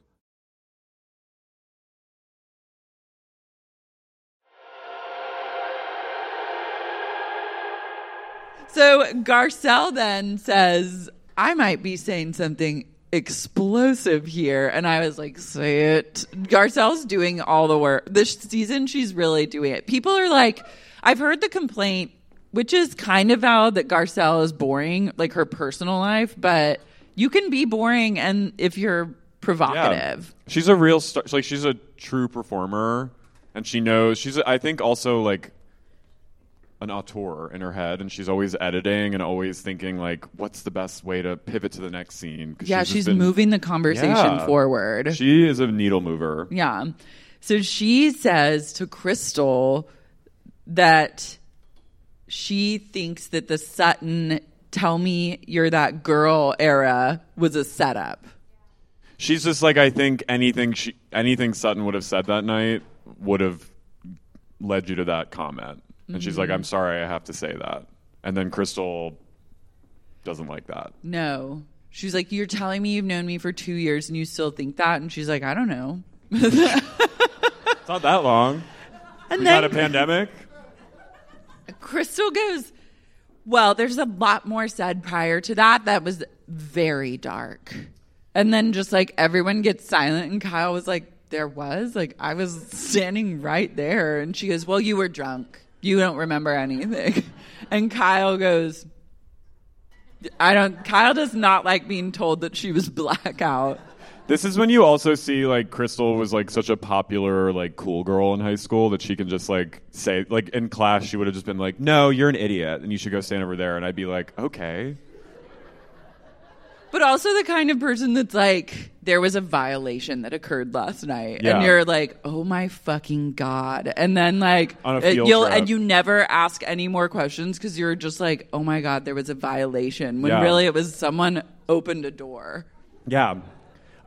So Garcelle then says, I might be saying something explosive here. And I was like, say it. Garcelle's doing all the work. This season, she's really doing it. People are like, I've heard the complaint, which is kind of valid, that Garcelle is boring, like her personal life, but you can be boring and if you're provocative. She's a real star. Like she's a true performer, and she knows. She's. I think also like an auteur in her head, and she's always editing and always thinking like, what's the best way to pivot to the next scene?" Yeah, she's, she's been- moving the conversation Yeah. forward. She is a needle mover. Yeah. So she says to Crystal that she thinks that the Sutton tell me you're that girl era was a setup. She's just like I think anything she anything Sutton would have said that night would have led you to that comment. And she's like, Mhm. I'm sorry, I have to say that. And then Crystal doesn't like that. No. She's like, You're telling me you've known me for two years and you still think that? And she's like, I don't know. It's not that long. And we then- got a pandemic. Crystal goes, Well, there's a lot more said prior to that that was very dark. And then just like everyone gets silent, and Kyle was like, There was? Like, I was standing right there. And she goes, Well, you were drunk. You don't remember anything. And Kyle goes, I don't, Kyle does not like being told that she was blackout. This is when you also see like Crystal was like such a popular like cool girl in high school that she can just like say like in class she would have just been like, "No, you're an idiot and you should go stand over there." And I'd be like, "Okay." But also the kind of person that's like, there was a violation that occurred last night, Yeah. and you're like, oh my fucking god, and then like, you'll trip. and you never ask any more questions because you're just like, oh my god, there was a violation when Yeah. really it was someone opened a door Yeah.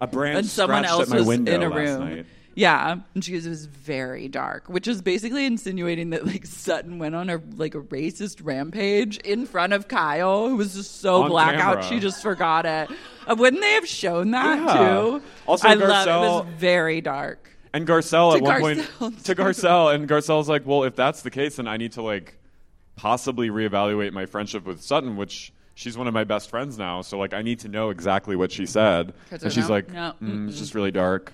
A branch and someone else at my was window in a last room. night. Yeah, and she goes, it was very dark, which is basically insinuating that like Sutton went on a like a racist rampage in front of Kyle, who was just so On blackout camera. she just forgot it. Uh, wouldn't they have shown that Yeah. too? Also, I love it. Garcelle- was very dark. And Garcelle To at one Garcelle, point to Garcelle, and Garcelle's like, "Well, if that's the case, then I need to like possibly reevaluate my friendship with Sutton, which she's one of my best friends now. So like, I need to know exactly what she said." And she's like, mm, "It's just really dark."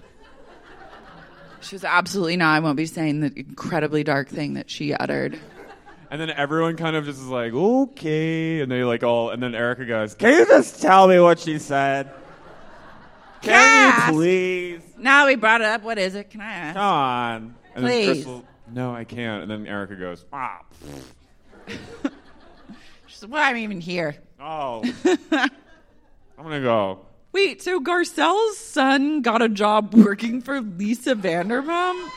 She was absolutely not. I won't be saying the incredibly dark thing that she uttered. And then everyone kind of just is like, "Okay," and they like all, and then Erika goes, "Can you just tell me what she said? Can you please? Now we brought it up. What is it? Can I ask? Come on." And Please. then Crystal, no, I can't. And then Erika goes, ah, She said, "Why am I even here?" oh, I'm gonna go. Wait, so Garcelle's son got a job working for Lisa Vanderpump?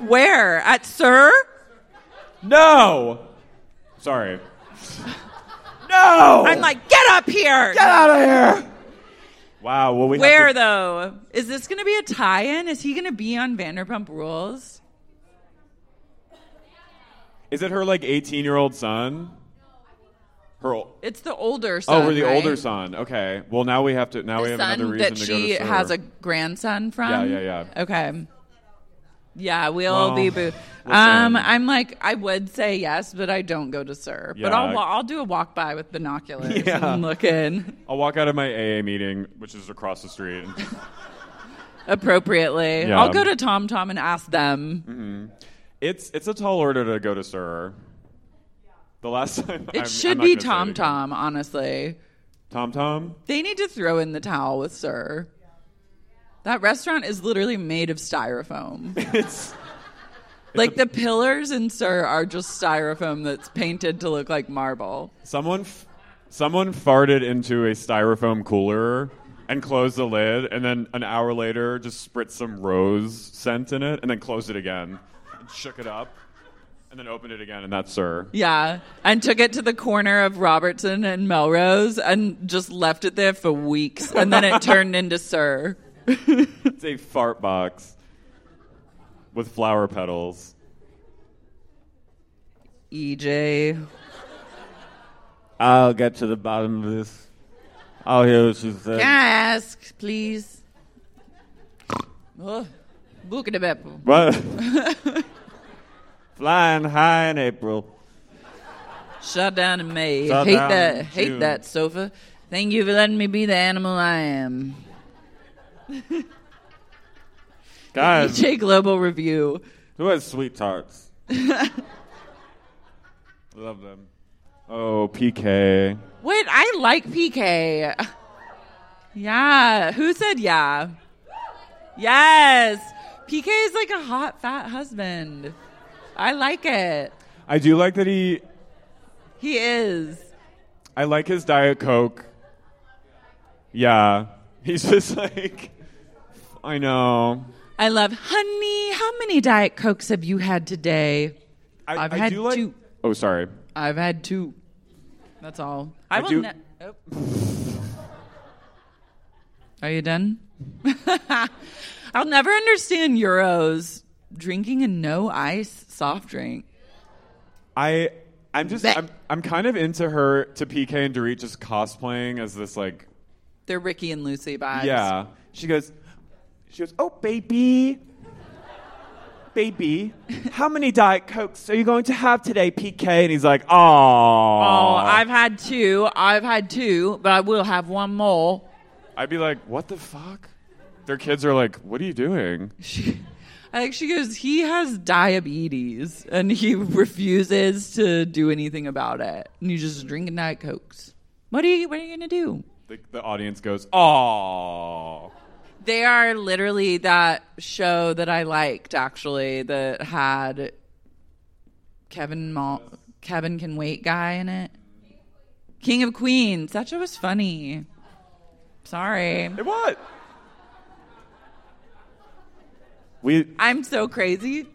Where? At SUR? No, sorry. No, I'm like, get up here. get out of here. Wow. Well, we Where to- though? Is this going to be a tie-in? Is he going to be on Vanderpump Rules? Is it her like 18 year old son? Her. It's the older son. Oh, we're the right? older son. Okay. Well, now we have to. Now we have another reason that to she go to has a grandson from. Yeah, yeah, yeah. Okay. Yeah, we'll Well, be boo. we'll Um. I'm like, I would say yes, but I don't go to SUR. But I'll I'll do a walk by with binoculars Yeah. and look in I'll walk out of my AA meeting, which is across the street. appropriately. Yeah. I'll go to TomTom and ask them. It's it's a tall order to go to SUR. The last time It I'm- should I'm be gonna say it Tom. Tom, honestly. TomTom. They need to throw in the towel with SUR. That restaurant is literally made of styrofoam. It's like the pillars in SUR are just styrofoam that's painted to look like marble. someone f- someone farted into a styrofoam cooler and closed the lid, and then an hour later just spritzed some rose scent in it, and then closed it again, and shook it up, and then opened it again, and that's SUR. Yeah, and took it to the corner of Robertson and Melrose and just left it there for weeks, and then it turned into SUR. It's a fart box with flower petals. EJ, I'll get to the bottom of this. I'll hear what she said. can I ask, please? Oh, book it up. What? Flying high in April. Shut down in May. Shut hate that. Hate June. that sofa. Thank you for letting me be the animal I am. Guys, EJ Globo Review. who has sweet tarts? Love them. Oh, PK. Wait, I like PK. Yeah. Who said yeah? Yes. PK is like a hot, fat husband. I like it. I do like that he. He is. I like his Diet Coke. Yeah. He's just like. I know. I love, honey, how many Diet Cokes have you had today? I, I've I had do like, two. Oh, sorry. I've had two. That's all. I, I will do- ne- oh. Are you done? I'll never understand Euros drinking a no ice soft drink. I. I'm just. I'm, I'm kind of into her, to PK and Dorit just cosplaying as this, like. They're Ricky and Lucy vibes. Yeah. She goes. She goes. Oh, baby. Baby, how many Diet Cokes are you going to have today, PK? And he's like, oh. Oh, I've had two. I've had two, but I will have one more. I'd be like, what the fuck? Their kids are like, what are you doing? She, I think she goes, he has diabetes and he refuses to do anything about it. And he's just drinking Diet Cokes. What are you, what are you going to do? The, the audience goes, oh. They are literally that show that I liked actually that had Kevin Mal- Kevin Can Wait guy in it. King of Queens. That show was funny. Sorry. Hey, what? We I'm so crazy.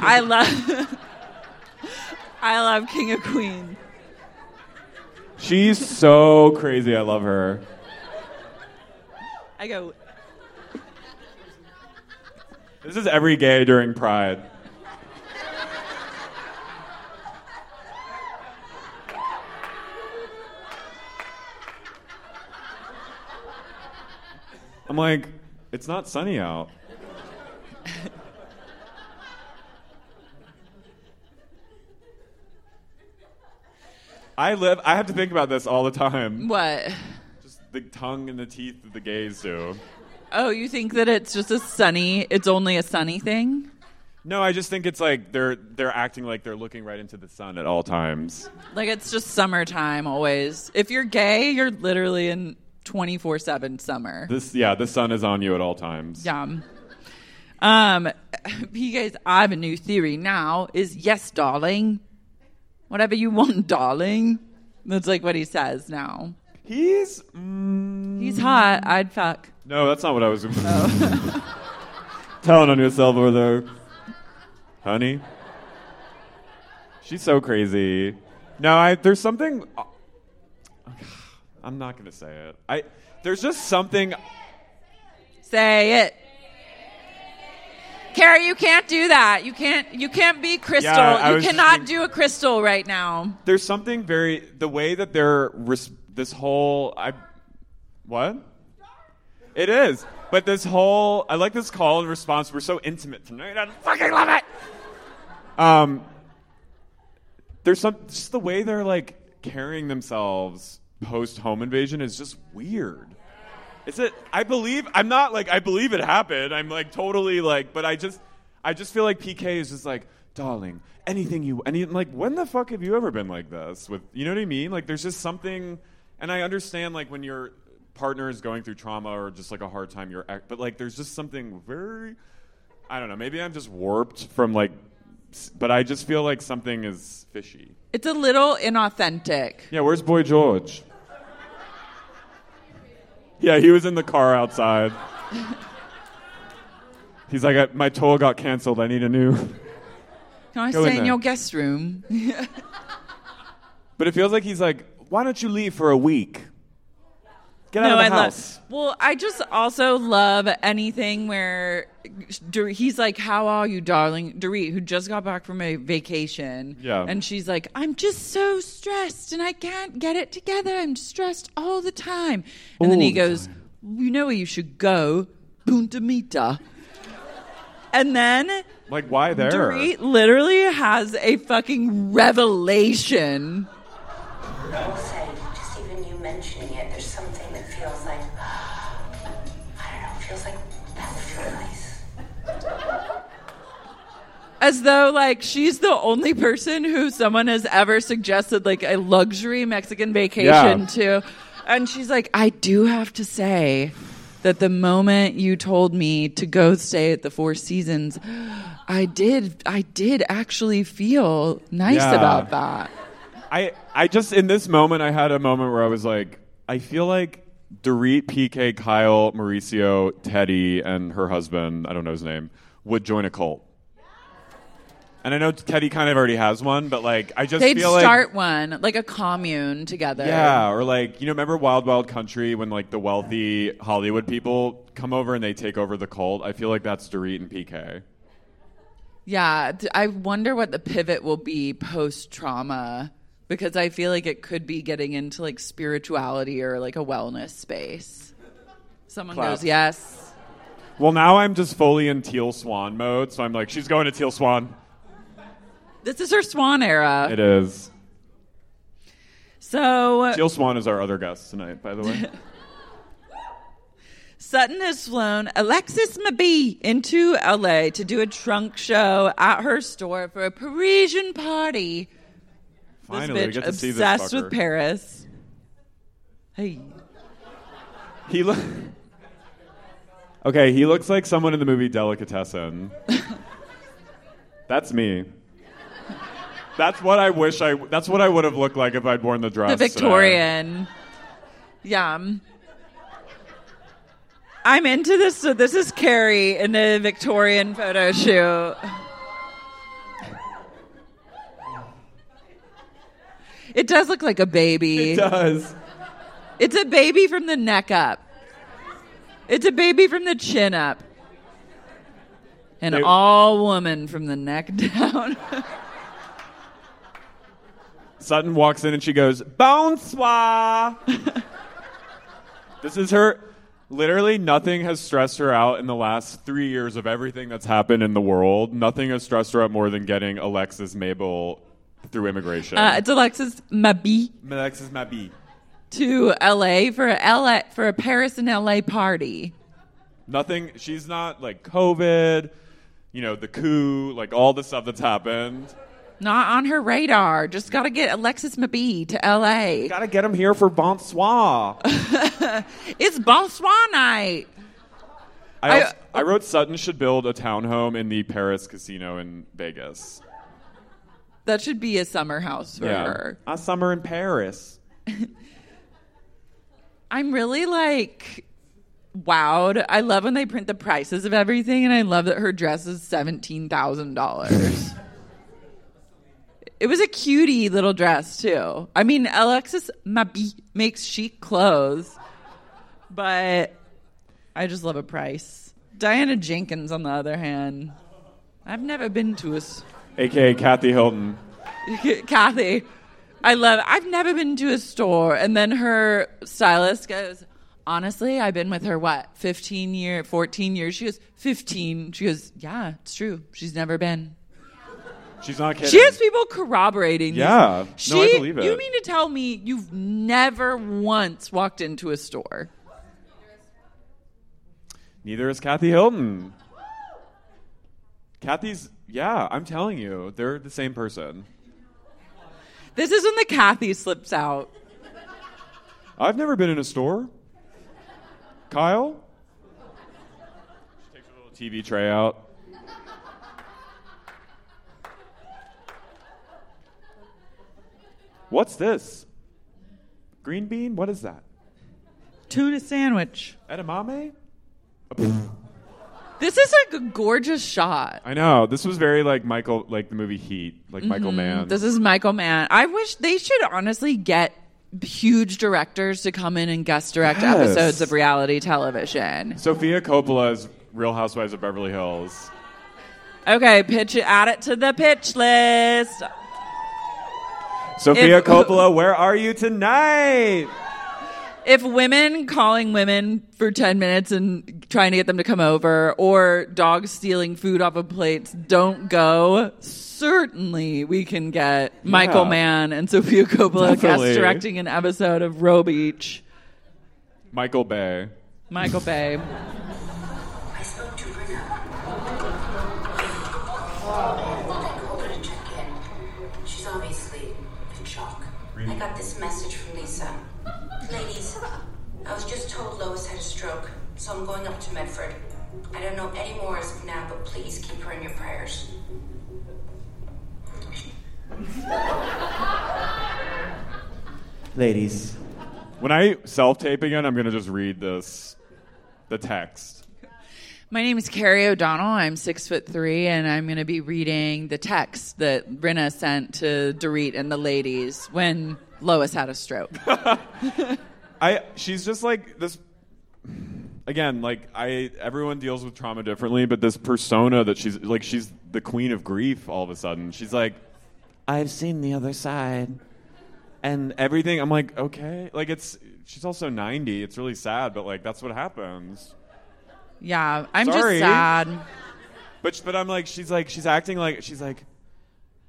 I love I love King of Queens. she's so crazy. I love her. I go, This is every gay during Pride. I'm like, it's not sunny out. I live. I have to think about this all the time. what? Just the tongue and the teeth that the gays do. Oh, you think that it's just a sunny, it's only a sunny thing? No, I just think it's like they're they're acting like they're looking right into the sun at all times. Like it's just summertime always. If you're gay, you're literally in 24/7 summer. This yeah, the sun is on you at all times. Yeah. Um, PK's I have a new theory now is yes, darling. Whatever you want, darling. That's like what he says now. He's mm, He's hot. I'd fuck. no, that's not what I was telling on yourself over there, honey. She's so crazy. No, I there's something. I'm not gonna say it. I there's just something. Say it. Carrie, you can't do that. You can't. You can't be Crystal. Yeah, I you was cannot think- do a Crystal right now. There's something very the way that they're res- this whole I what it is, but this whole I like this call and response. We're so intimate tonight. I fucking love it. Um, there's some just the way they're like carrying themselves post home invasion is just weird. Is it? I believe I'm not like I believe it happened. I'm like totally like, but I just I just feel like PK is just like, darling, anything you any like when the fuck have you ever been like this with you know what I mean? Like there's just something, and I understand like when your partner is going through trauma or just like a hard time, you're but like there's just something very I don't know. Maybe I'm just warped from like, but I just feel like something is fishy. It's a little inauthentic. Yeah, where's Boy George? Yeah, he was in the car outside. He's like, my tour got canceled. I need a new. Can I Go stay in there. your guest room? But it feels like he's like, why don't you leave for a week? Get no, out of I house. love. Well, I just also love anything where Dur- he's like, "How are you, darling?" Dorit, who just got back from a vacation, Yeah. and she's like, "I'm just so stressed, and I can't get it together. I'm stressed all the time." And then he the goes, "You know where you should go, Punta Mita." And then Like, why there? Dorit literally has a fucking revelation. As though like she's the only person who someone has ever suggested like a luxury Mexican vacation Yeah. to. And she's like, I do have to say that the moment you told me to go stay at the Four Seasons, I did I did actually feel nice Yeah. about that. I, I just, in this moment, I had a moment where I was like, I feel like Dorit, PK, Kyle, Mauricio, Teddy, and her husband, I don't know his name, would join a cult. And I know Teddy kind of already has one, but like, I just They'd feel like. start one, like a commune together. Yeah, or like you know, remember Wild Wild Country when like the wealthy Hollywood people come over and they take over the cult? I feel like that's Dorit and PK. Yeah, I wonder what the pivot will be post trauma because I feel like it could be getting into like spirituality or like a wellness space. Someone Clap. goes, "Yes." Well, now I'm just fully in Teal Swan mode, so I'm like, she's going to Teal Swan. This is her swan era. It is. So Jill Swan is our other guest tonight, by the way. Sutton has flown Alexis Mabille into LA to do a trunk show at her store for a Parisian party. Finally, this bitch get to see this obsessed fucker. with Paris. Hey. He look. Okay, he looks like someone in the movie Delicatessen. that's me. That's what I wish I. That's what I would have looked like if I'd worn the dress. the today. Victorian. Yeah. I'm into this. So this is Carrie in a Victorian photo shoot. It does look like a baby. It does. It's a baby from the neck up. It's a baby from the chin up. An all woman from the neck down. Sutton walks in and she goes, Bonsoir. this is her. Literally, nothing has stressed her out in the last three years of everything that's happened in the world. Nothing has stressed her out more than getting Alexis Mabel through immigration. Uh, it's Alexis Mabille Alexis Mabille. to LA for a LA for a Paris and LA party. Nothing. She's not like COVID, you know, the coup, like all the stuff that's happened. Not on her radar. Just got to get Alexis Mabille to LA. Gotta get him here for Bonsoir. It's bonsoir night. I, I- also- I wrote Sutton should build a townhome in the Paris casino in Vegas. That should be a summer house for her. A summer in Paris. I'm really like wowed. I love when they print the prices of everything, and I love that her dress is seventeen thousand dollars. it was a cutie little dress too. I mean, Alexis Mabille makes chic clothes, but I just love a price. Diana Jenkins, on the other hand, I've never been to a. AKA Kathy Hilton. Kathy. I love I've never been to a store and then her stylist goes, Honestly, I've been with her what, 15 year, 14 years. She goes, 15. She goes, Yeah, it's true. She's never been. She's not kidding. She has people corroborating. these. Yeah. She, No, I believe it. You mean to tell me you've never once walked into a store? Neither is Kathy Hilton. Kathy's, yeah, I'm telling you, they're the same person. This is when the Kathy slips out. I've never been in a store. Kyle? She takes her little TV tray out. What's this? Green bean? What is that? Tuna sandwich. Edamame? This is like a gorgeous shot. I know. This was very like Michael, like the movie Heat, like Michael mm-hmm. Mann. This is Michael Mann. I wish they should honestly get huge directors to come in and guest direct Yes. episodes of reality television. Sofia Coppola's Real Housewives of Beverly Hills. Okay, pitch it, add it to the pitch list. Sofia If- Coppola, where are you tonight? If women calling women for 10 minutes and trying to get them to come over or dogs stealing food off of plates don't go, certainly we can get Michael Mann and Sofia Coppola guest directing an episode of Roe Beach. Michael Bay. Michael Bay. So I'm going up to Medford. I don't know any more as of now, but please keep her in your prayers. Ladies. When I self tape again, I'm going to just read this, the text. My name is Carrie O'Donnell. I'm six foot three, and I'm going to be reading the text that Rinna sent to Dorit and the ladies when Lois had a stroke. I she's just like this again, like I everyone deals with trauma differently, but this persona that she's like she's the queen of grief all of a sudden. She's like I've seen the other side. And everything I'm like, okay. Like it's she's also 90. It's really sad, but like that's what happens. Yeah, I'm Sorry. just sad. But but I'm like she's like she's acting like she's like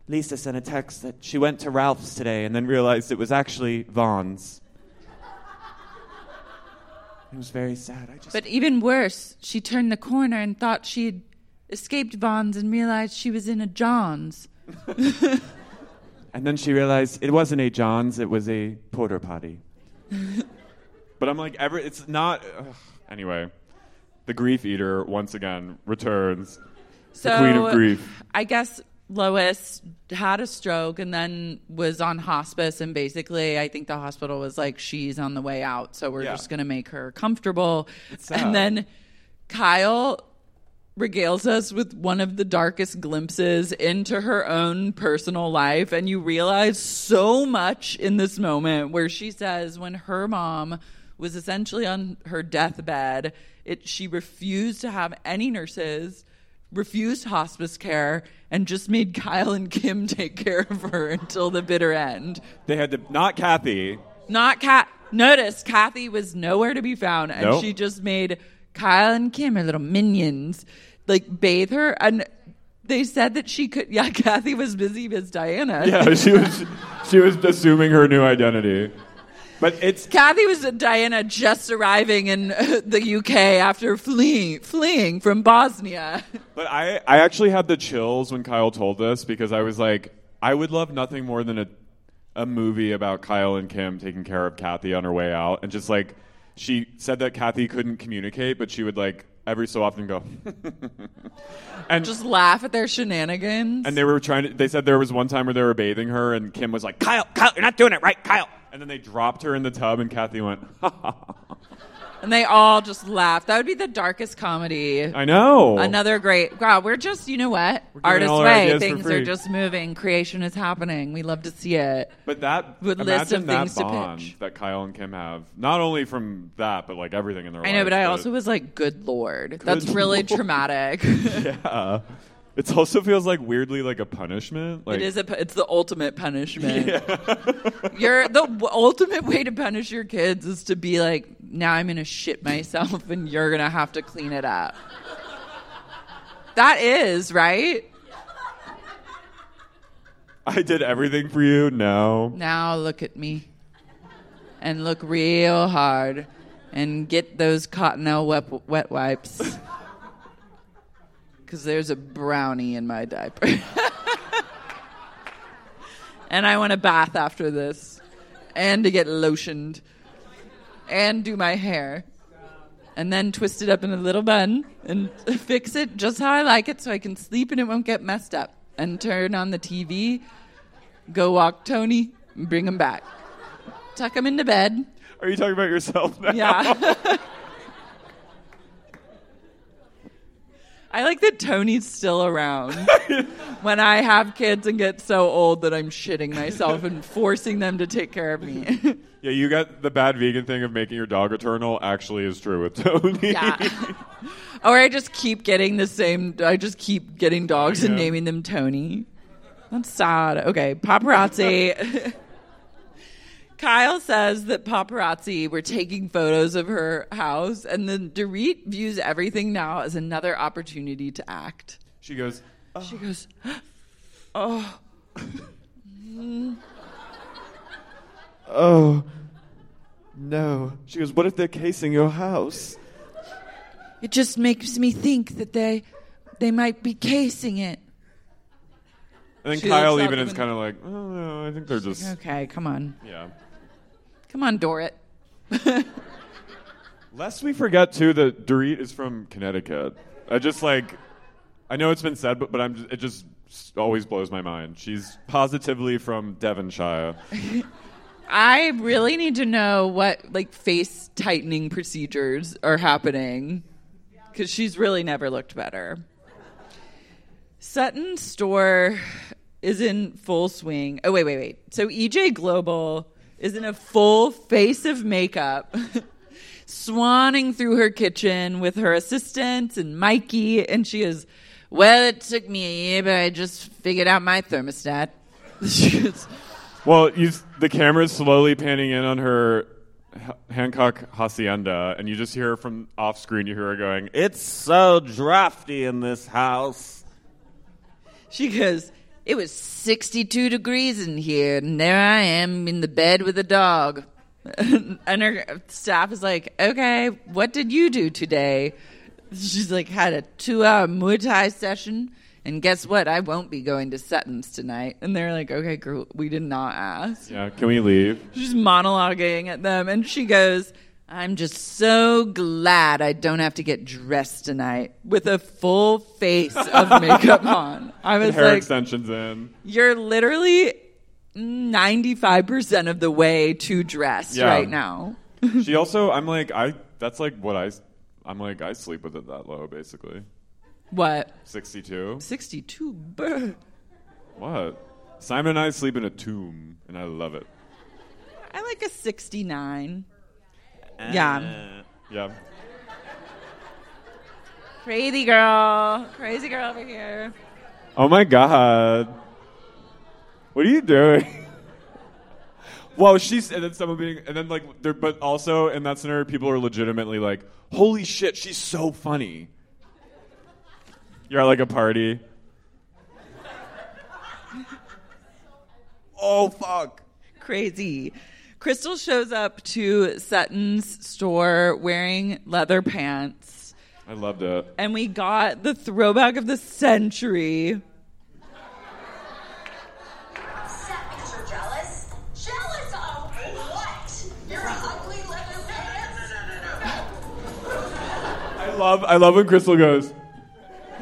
Lisa sent a text that she went to Ralph's today and then realized it was actually Vons. It was very sad. I just But even worse, she turned the corner and thought she'd escaped Vons and realized she was in a John's. And then she realized it wasn't a John's, it was a porter potty. but I'm like, ever, it's not. ugh. Anyway, the grief eater once again returns. So the queen of grief. I guess Lois had a stroke and then was on hospice, and basically, I think the hospital was like, "She's on the way out, so we're Yeah. just going to make her comfortable." And then Kyle regales us with one of the darkest glimpses into her own personal life, and you realize so much in this moment where she says when her mom was essentially on her deathbed, it she refused to have any nurses refused hospice care and just made Kyle and Kim take care of her until the bitter end. They had to, not Kathy. Not Kat. Notice Kathy was nowhere to be found, and Nope. she just made Kyle and Kim her little minions like bathe her. And they said that she could. Yeah, Kathy was busy as Diana. Yeah, she was, she was assuming her new identity. But it's Kathy was Diana just arriving in uh, the UK after fleeing fleeing from Bosnia. But I, I actually had the chills when Kyle told this because I was like, I would love nothing more than a, a movie about Kyle and Kim taking care of Kathy on her way out. And just like, she said that Kathy couldn't communicate, but she would like every so often go, and Just laugh at their shenanigans. and they were trying to. They said there was one time where they were bathing her, and Kim was like, "Kyle, Kyle, you're not doing it right, Kyle." And then they dropped her in the tub, and Kathy went, And they all just laughed. That would be the darkest comedy. "I know." Another great. God, we're just, you know what? Artist way. Things are just moving. Creation is happening. We love to see it. But that imagine lists of that things to bond pitch. that Kyle and Kim have, not only from that, but like everything in their I life. know, but I also was like, good lord. That's really lord. traumatic. yeah. It also feels like weirdly like a punishment. Like it is a. pu- It's the ultimate punishment. You're the w- ultimate way to punish your kids is to be like, now I'm gonna shit myself, and you're gonna have to clean it up. That is right. I did everything for you. No. Now look at me, and look real hard, and get those Cottonelle wet, wet wipes, because there's a brownie in my diaper. and I want a bath after this, and to get lotioned, and do my hair, and then twist it up in a little bun and fix it just how I like it, so I can sleep and it won't get messed up. And turn on the TV, go walk Tony, and bring him back, tuck him into bed. Are you talking about yourself now? Yeah. I like that Tony's still around when I have kids and get so old that I'm shitting myself and forcing them to take care of me. Yeah, you got the bad vegan thing of making your dog eternal actually is true with Tony. Yeah. or I just keep getting the same. I just keep getting dogs and naming them Tony. That's sad. Okay, paparazzi. Kyle says that paparazzi were taking photos of her house, and then Dorit views everything now as another opportunity to act. She goes, oh. She goes, "Oh, "Oh, no." She goes, "What if they're casing your house?" it just makes me think that they they might be casing it." And then She Kyle even is kind of like, "Oh no, I think they're just Okay, come on, yeah." Come on, Dorit. Lest we forget too that Dorit is from Connecticut. I just like, I know it's been said, but but I'm just, it just always blows my mind. She's positively from Devonshire. I really need to know what like face tightening procedures are happening because she's really never looked better. Sutton's store is in full swing. Oh wait, wait, wait. So EJ Globo is in a full face of makeup, swanning through her kitchen with her assistants and Mikey, and she is. Well, it took me a year, but I just figured out my thermostat. Well, you, the camera's slowly panning in on her Hancock hacienda, and you just hear her from off screen. You hear her going, It's so drafty in this house. She goes, It was 62 degrees in here, and there I am in the bed with a dog. and her staff is like, Okay, what did you do today? She's like, Had a two hour Muay Thai session, and guess what? I won't be going to Sutton's tonight. And they're like, Okay, girl, we did not ask. "Yeah, can we leave?" She's monologuing at them, and she goes, I'm just so glad I don't have to get dressed tonight with a full face of makeup on. I was Hair like, extensions in. You're literally 95% of the way to dressed Yeah. right now. She also, I'm like, I. That's like what I. I'm like, I sleep with it that low, basically. What? 62. 62. Brr. What? Simon and I sleep in a tomb, and I love it. I like a 69. Yeah. Yeah. Crazy girl. Crazy girl over here. Oh my god. What are you doing? Well, she's and then someone being and then like there, but also in that scenario, people are legitimately like, "Holy shit, she's so funny." You're at like a party. oh fuck! crazy. Crystal shows up to Sutton's store wearing leather pants, I loved it. and we got the throwback of the century. Upset you're jealous? Jealous of what? Your ugly leather pants? I love I love when Crystal goes.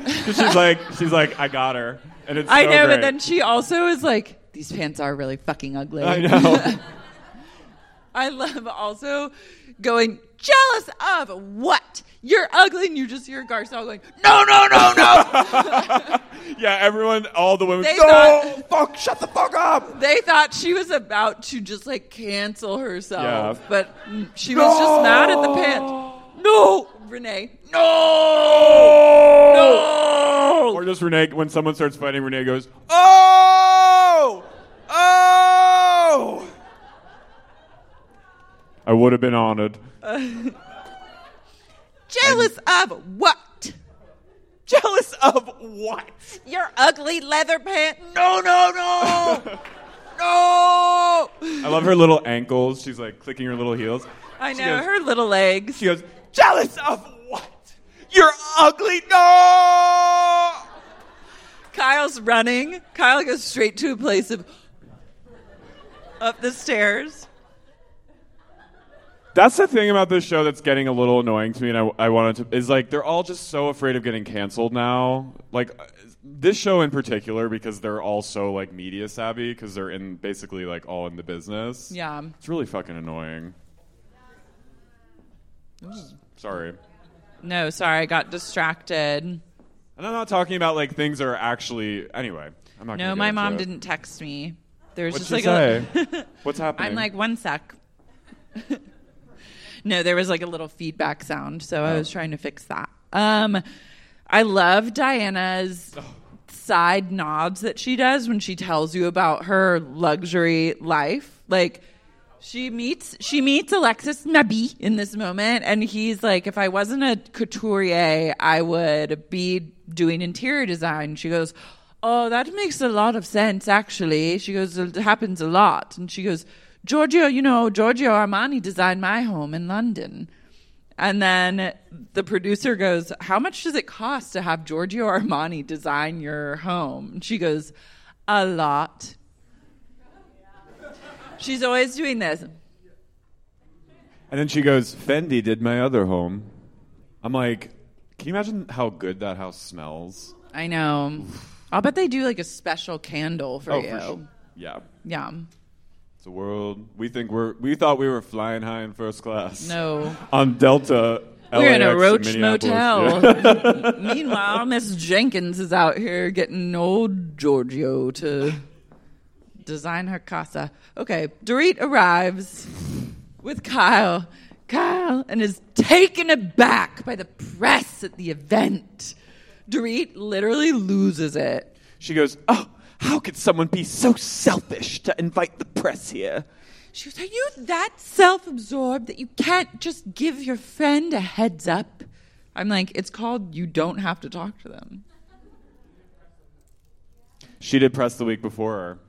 she's like she's like I got her, and it's I so know, great. but then she also is like, these pants are really fucking ugly. I know. I love also going jealous of what you're ugly, and you just hear Garcelle going, no, no, no, no. yeah, everyone, all the women. They no, thought- fuck, shut the fuck up. they thought she was about to just like cancel herself, Yeah. but she was just mad at the pants. No, Renee, no, no. Or just Renee, when someone starts fighting, Renee goes, "Oh, oh." I would have been honored. Jealous of what? Jealous of what? Your ugly leather pants? No, no, no, no. I love her little ankles. She's like clicking her little heels. I She know goes- her little legs. She goes, "Jealous of what? You're ugly." No. Kyle's running. Kyle goes straight to a place of up the stairs. That's the thing about this show that's getting a little annoying to me, and I, I wanted to is like they're all just so afraid of getting canceled now. Like this show in particular, because they're all so like media savvy, because they're in basically like all in the business. Yeah. it's really fucking annoying. Sorry, No, sorry, I got distracted. and I'm not talking about like things that are actually anyway. I'm not. No, my mom didn't text me. There was What'd just like say? a What's happening? I'm like one sec. no, there was like a little feedback sound, so I was trying to fix that. Um, I love Diana's side nods that she does when she tells you about her luxury life. Like she meets she meets Alexis Nabi in this moment, and he's like, "If I wasn't a couturier, I would be doing interior design." She goes, "Oh, that makes a lot of sense, actually." She goes, "It happens a lot," and she goes, "Giorgio, you know, Giorgio Armani designed my home in London." And then the producer goes, How much does it cost to have Giorgio Armani design your home? And she goes, A lot. She's always doing this. And then she goes, Fendi did my other home. I'm like, can you imagine how good that house smells? I know. I'll bet they do like a special candle for oh, you. for sure. Yeah. Yeah. It's a world. We think we're. We thought we were flying high in first class. No. On Delta. We're in a Roach motel. Yeah. Meanwhile, Miss Jenkins is out here getting old Giorgio to design her casa. Okay, Dorit arrives with Kyle. Kyle and is taken aback by the press at the event. Dorit literally loses it. she goes, "Oh, how could someone be so selfish to invite the press here?" She goes, Are you that self absorbed that you can't just give your friend a heads up? I'm like, It's called You Don't Have to Talk to Them. She did press the week before her,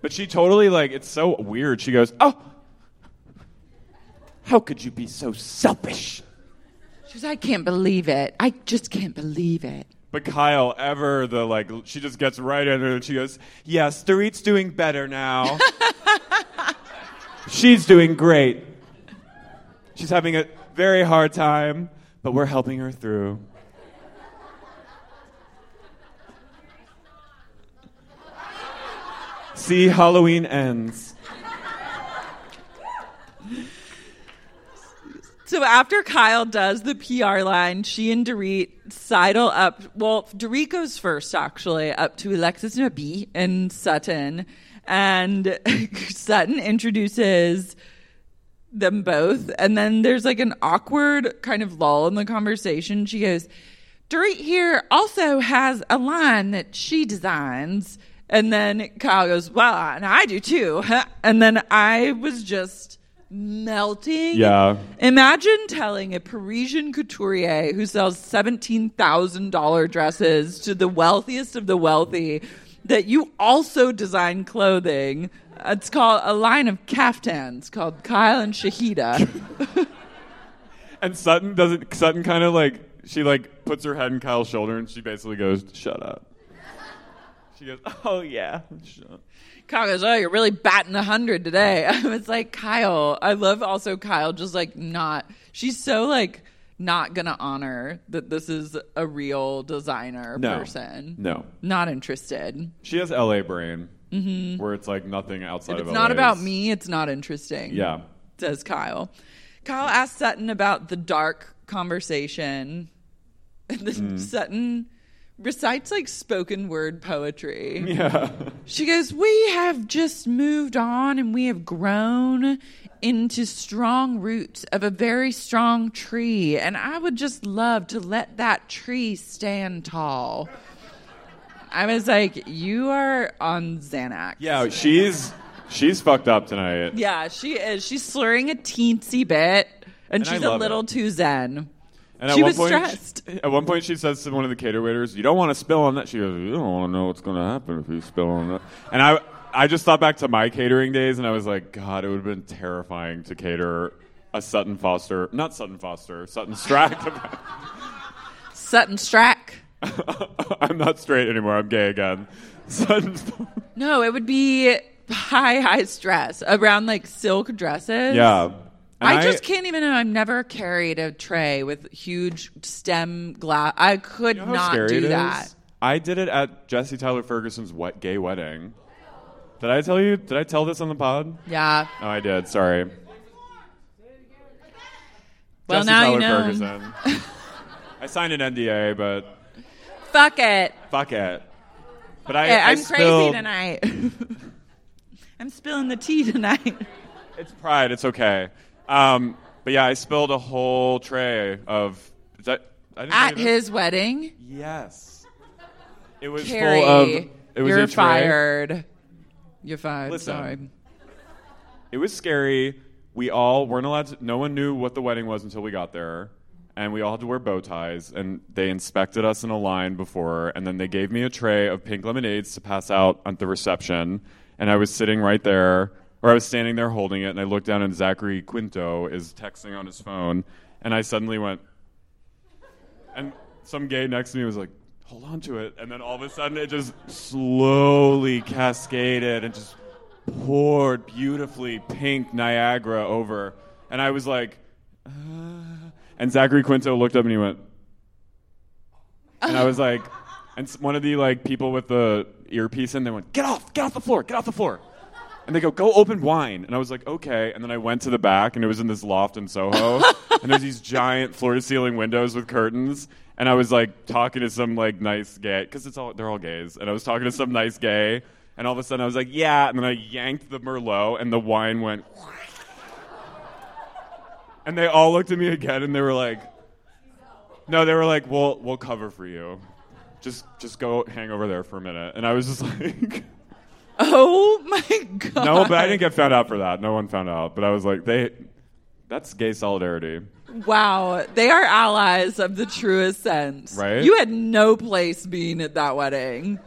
but she totally like. It's so weird. She goes, "Oh, how could you be so selfish?" She goes, I can't believe it. I just can't believe it. But Kyle, ever the like, she just gets right in there and she goes, "Yes, Dorit's doing better now. She's doing great. She's having a very hard time, but we're helping her through." See, Halloween ends. So after Kyle does the PR line, she and Dorit sidle up. Well, Dorit goes first, actually, up to Alexis Nabi and Sutton. And Sutton introduces them both. And then there's like an awkward kind of lull in the conversation. She goes, Dorit here also has a line that she designs. And then Kyle goes, Well, and I do too. And then I was just melting. Yeah. Imagine telling a Parisian couturier who sells $17,000 dresses to the wealthiest of the wealthy that you also design clothing. It's called a line of caftans called Kyle and Shahida. And Sutton doesn't. Sutton kind of like she like puts her head in Kyle's shoulder and she basically goes, "Shut up." She goes, "Oh yeah." Shut. Kyle goes, Oh, you're really batting a hundred today. It's like Kyle. I love also Kyle just like not she's so like not gonna honor that this is a real designer No. person. No. Not interested. She has LA brain, where it's like nothing outside If of it's LA not about me, it's not interesting. Yeah. Says Kyle. Kyle asked Sutton about the dark conversation. And Mm. Sutton recites like spoken word poetry. Yeah. She goes, We have just moved on and we have grown into strong roots of a very strong tree. And I would just love to let that tree stand tall. I was like, You are on Xanax. Yeah, she's she's fucked up tonight. Yeah, she is. She's slurring a teensy bit, and, And she's a little it. too zen. And She at one was point, stressed. At one point, she says to one of the cater waiters, "You don't want to spill on that." She goes, "You don't want to know what's going to happen if you spill on that." And I, I just thought back to my catering days, and I was like, God, it would have been terrifying to cater a Sutton Foster, not Sutton Foster, Sutton Stracke. Sutton Stracke. I'm not straight anymore. I'm gay again. Sutton. No, it would be high, high stress around like silk dresses. Yeah. I, just can't even. I've never carried a tray with huge stem glass. I could You know not do it is? that. I did it at Jesse Tyler Ferguson's wet gay wedding. Did I tell you? Did I tell this on the pod? Yeah. Oh, I did. Sorry. Well, Jesse now Tyler you know. Ferguson. I signed an NDA, but Fuck it. fuck it. But I, Yeah, I I'm crazy tonight. I'm spilling the tea tonight. It's pride. It's okay. Um, but yeah, I spilled a whole tray of. That, I didn't At his wedding, Yes. It was Carrie, full of. It was you're a tray. fired. You're fired. Listen. Sorry. It was scary. We all weren't allowed to. No one knew what the wedding was until we got there, and we all had to wear bow ties. And they inspected us in a line before, and then they gave me a tray of pink lemonades to pass out at the reception. And I was sitting right there, or I was standing there holding it, and I looked down, and Zachary Quinto is texting on his phone, and I suddenly went, and some gay next to me was like. Hold on to it, and then all of a sudden it just slowly cascaded and just poured beautifully pink Niagara over. And I was like, uh, and Zachary Quinto looked up and he went, and I was like, and one of the like people with the earpiece in, they went, get off, get off the floor, get off the floor. And they go, go open wine. And I was like, okay. And then I went to the back, and it was in this loft in Soho. and there's these giant floor to ceiling windows with curtains. And I was like talking to some like nice gay, because it's all they're all gays. And I was talking to some nice gay, and all of a sudden I was like, yeah. And then I yanked the Merlot, and the wine went. And they all looked at me again, and they were like, no, they were like, we'll we'll cover for you. Just just go hang over there for a minute. And I was just like. Oh my god. No, but I didn't get found out for that. No one found out. But I was like, they. That's gay solidarity. Wow, they are allies of the truest sense. Right? You had no place being at that wedding.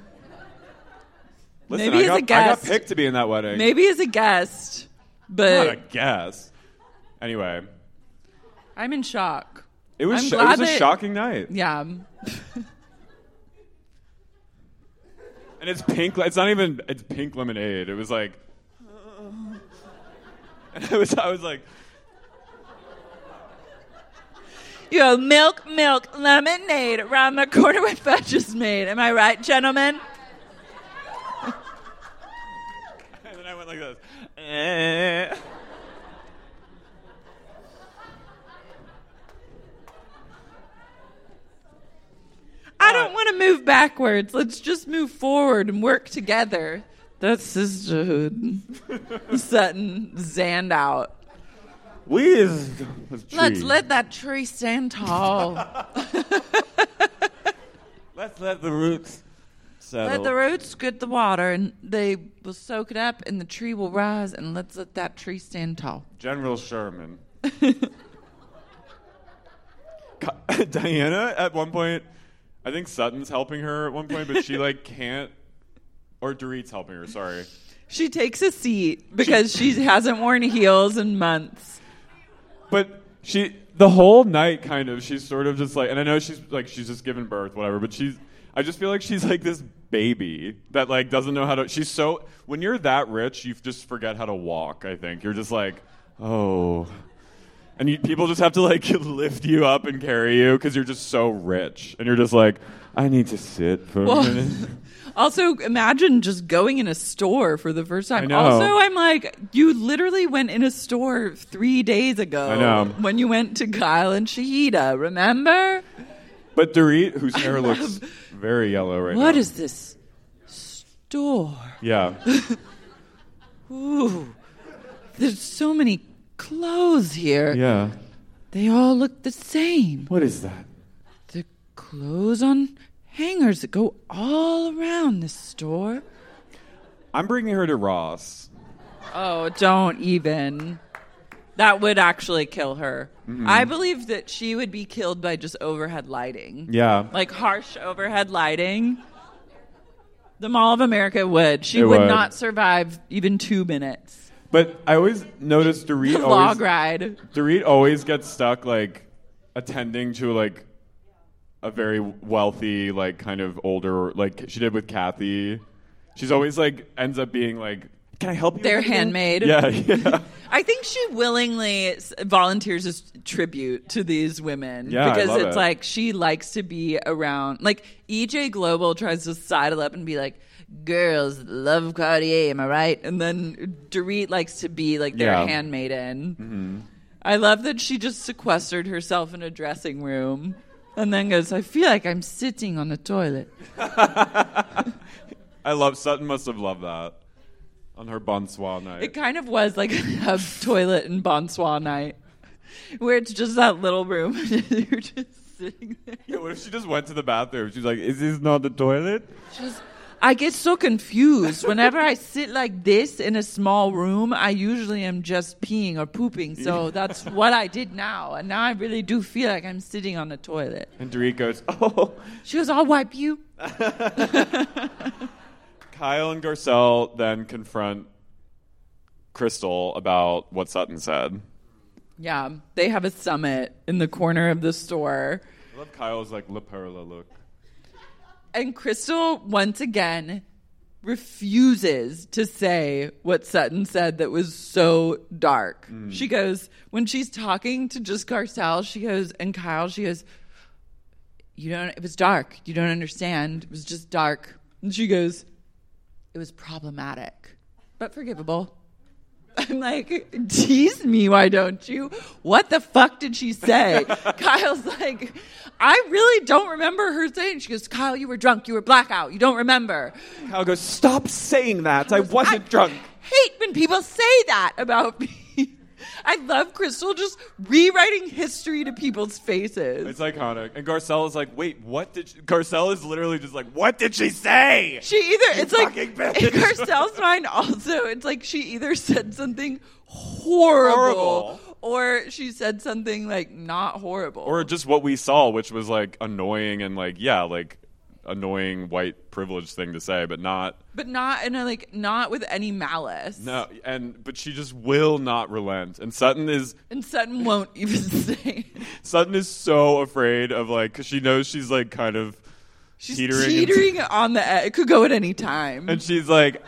Listen, Maybe I as got, a guest. I got picked to be in that wedding. Maybe as a guest, but Not a guest. Anyway, I'm in shock. it was I'm sh- it was a that- shocking night, Yeah. and it's pink. It's not even. It's pink lemonade. It was like. And I was. I was like. You have milk, milk, lemonade around the corner with fudge is made. Am I right, gentlemen? And then I went like this. Eh. I don't want to move backwards. Let's just move forward and work together. That's sisterhood. Sutton zanned out. We is. Let's let that tree stand tall. Let's let the roots settle. let the roots get the water and they will soak it up and the tree will rise and let's let that tree stand tall. General Sherman. Diana at one point, I think Sutton's helping her at one point, but she like can't, or Dorit's helping her. Sorry, She takes a seat because she hasn't worn heels in months. but she the whole night kind of she's sort of just like, and I know she's like she's just given birth, whatever, but she's. I just feel like she's like this baby that like doesn't know how to. She's so when you're that rich, you just forget how to walk. I think you're just like, oh, and you, people just have to like lift you up and carry you because you're just so rich, and you're just like, I need to sit for Well, a minute. Also, imagine just going in a store for the first time. Also, I'm like, you literally went in a store three days ago. I know. When you went to Kyle and Shahida, remember? But Dorit, whose hair looks very yellow right What now. What is this store? Yeah. Ooh, there's so many clothes here. Yeah. They all look the same. What is that? The clothes on hangers that go all around the store. I'm bringing her to Ross. Oh, don't even. That would actually kill her. Mhm. I believe that she would be killed by just overhead lighting. Yeah. Like harsh overhead lighting. The Mall of America would. She would, would. not survive even two minutes. But I always notice Dorit always log ride. Dorit always gets stuck like attending to like a very wealthy, like kind of older, like she did with Kathy. She's always like ends up being like, "Can I help you?" With anything?" handmaid. Yeah, yeah. I think she willingly s- volunteers as tribute to these women Yeah, I because love it's it. like she likes to be around. Like EJ Globo tries to sidle up and be like, "Girls love Cartier, am I right?" And then Dorit likes to be like their Yeah. handmaiden. Mhm. I love that she just sequestered herself in a dressing room and then goes, "I feel like I'm sitting on the toilet." I love Sutton. Must have loved that on her bonsoir night. It kind of was like a toilet and bonsoir night, where it's just that little room. and You're just sitting there. yeah, what if she just went to the bathroom? She's like, "Is this not the toilet?" Just, I get so confused whenever I sit like this in a small room. I usually am just peeing or pooping, so that's what I did now. And now I really do feel like I'm sitting on a toilet. And Dorit goes, "Oh." She goes, "I'll wipe you." Kyle and Garcelle then confront Crystal about what Sutton said. Yeah, they have a summit in the corner of the store. I love Kyle's like La Perla look. And Crystal once again refuses to say what Sutton said that was so dark. Mm. She goes, when she's talking to just Garcelle, she goes, and Kyle, she goes, You don't, it was dark. You don't understand. It was just dark. And she goes, It was problematic, but forgivable. I'm like, tease me, why don't you? What the fuck did she say? Kyle's like, I really don't remember her saying. She goes, Kyle, you were drunk. You were blackout. You don't remember. Kyle goes, Stop saying that. I wasn't drunk. Hate when people say that about me. I love Crystal just rewriting history to people's faces. It's iconic. And Garcelle is like, wait, what did she? Garcelle is literally just like, what did she say? She either it's like fucking in bitch. Garcelle's mind also it's like she either said something horrible, Horrible. Or she said something like not horrible. Or just what we saw, which was like annoying and like, yeah, like annoying white privilege thing to say, but not but not in a like not with any malice. no. And but she just will not relent. And Sutton is And Sutton won't even say. Sutton is so afraid of like because she knows she's like kind of She's teetering, teetering, into- on the edge. It could go at any time. and she's like,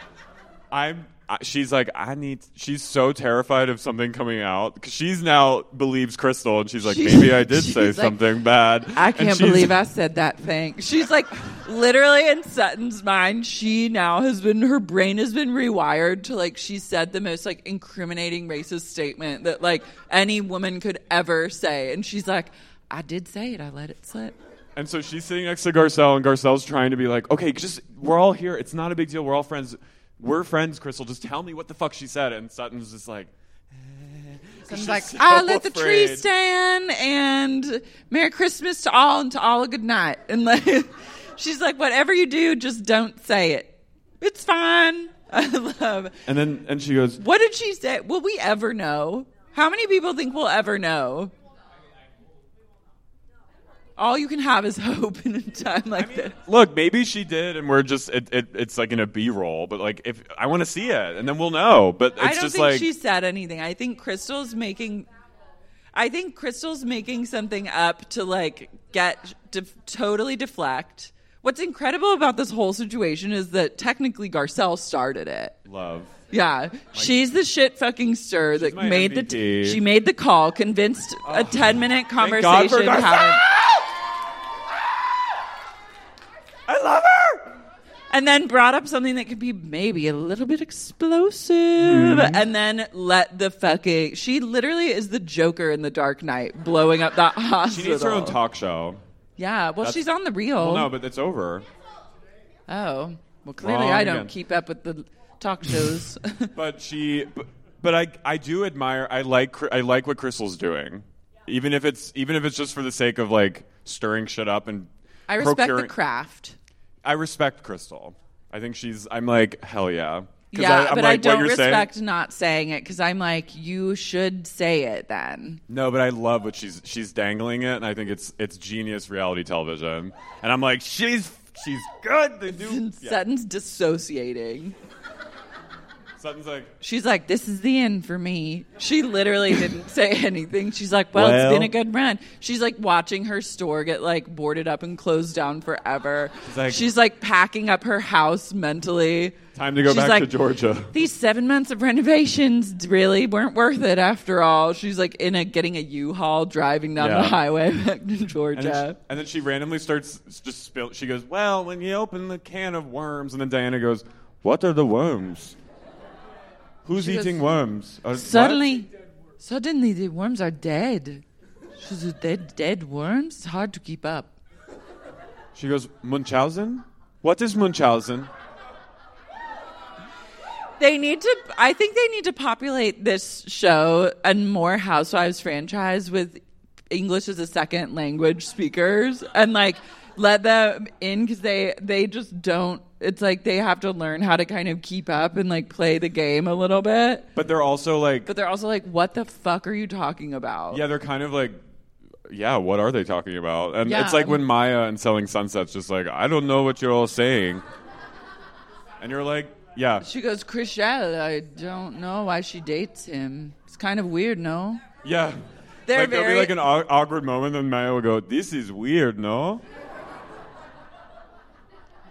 I'm. She's like, I need. She's so terrified of something coming out because she's now believes Crystal, and she's like, She's- maybe I did she's say like, something bad. I And can't she's- believe I said that thing. She's like, literally in Sutton's mind, she now has been, her brain has been rewired to like, she said the most like incriminating racist statement that like any woman could ever say. And she's like, I did say it. I let it slip. And so she's sitting next to Garcelle, and Garcelle's trying to be like, okay, just we're all here. It's not a big deal. We're all friends. We're friends, Crystal. Just tell me what the fuck she said. And Sutton's just like, eh. Sutton's she's like, so I let the tree stand and Merry Christmas to all and to all a good night. And like, she's like, whatever you do, just don't say it. It's fine. I love and then and she goes, What did she say? Will we ever know? How many people think we'll ever know? All you can have is hope in a time like this. look, maybe she did, and we're just it, it, it's like in a B roll. But like, if I want to see it, and then we'll know. But it's I don't just think like she said anything. I think Crystal's making. I think Crystal's making something up to like get def- totally deflect. What's incredible about this whole situation is that technically Garcelle started it. love. Yeah, she's the shit fucking stir that made the t- she made the call, convinced a oh, ten minute conversation. Thank God for. Garcelle! I love her. and then brought up something that could be maybe a little bit explosive, Mm-hmm. and then let the fucking. She literally is the Joker in the Dark Knight, blowing up that hospital. She needs her own talk show. Yeah, well, That's- she's on the real. Well, no, but it's over. oh, well, clearly Wrong I don't again. keep up with the talk shows. But she, but, but I, I do admire. I like, I like what Crystal's doing, even if it's, even if it's just for the sake of like stirring shit up and. I respect the craft. I respect Crystal. I think she's. I'm like hell yeah. 'Cause Yeah, I, am but like, I what don't you're saying- respect not saying it because I'm like, you should say it then. No, but I love what she's she's dangling it, and I think it's it's genius reality television. And I'm like, she's she's good. The new yeah. Sutton's dissociating. Sutton's like, She's like, this is the end for me. She literally didn't say anything. She's like, well, it's been a good run. She's like watching her store get like boarded up and closed down forever. like- She's like packing up her house mentally. time to go She's back like, to Georgia. These seven months of renovations really weren't worth it after all. She's like in a getting a U-Haul driving down Yeah. the highway back to And then, she, Georgia. and then she randomly starts just spill. She goes, "Well, when you open the can of worms," and then Diana goes, "What are the worms? Who's She goes, eating worms?" Uh, what?" Suddenly, suddenly the worms are dead. She's a dead, dead worms. It's hard to keep up. she goes, "Munchausen? What is Munchausen?" They need to. I think they need to populate this show and more Housewives franchise with English as a second language speakers and like let them in because they they just don't. It's like they have to learn how to kind of keep up and like play the game a little bit. But they're also like, But they're also like, what the fuck are you talking about? yeah, they're kind of like. Yeah, what are they talking about? And Yeah. it's like when Maya and Selling Sunset's just like, I don't know what you're all saying. And you're like, yeah. She goes, Chrishell, I don't know why she dates him. It's kind of weird, no? Yeah. They're like, there'll be like an awkward moment, and Maya will go, This is weird, no?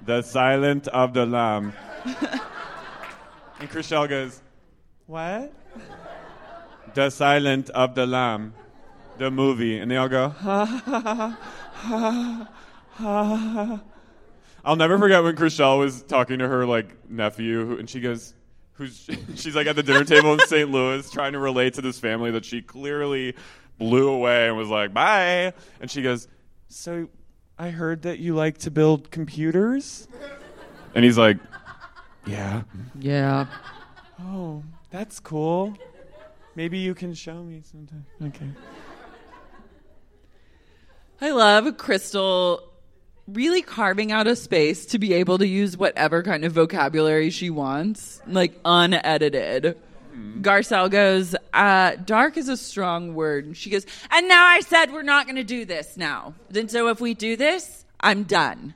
The silent of the lamb. and Chrishell goes, What? The silent of the lamb. The movie. And they all go, ha ha ha ha ha ha. I'll never forget when Chrishell was talking to her like nephew, who- and she goes, "Who's?" She's like at the dinner table in St. Louis, trying to relate to this family that she clearly blew away and was like, "Bye." And she goes, "So, I heard that you like to build computers." And he's like, "Yeah." Yeah. Oh, that's cool. Maybe you can show me sometime. Okay. I love Crystal really carving out a space to be able to use whatever kind of vocabulary she wants, like unedited. Garcelle goes, uh, dark is a strong word. And she goes, and now I said we're not going to do this now. And so if we do this, I'm done.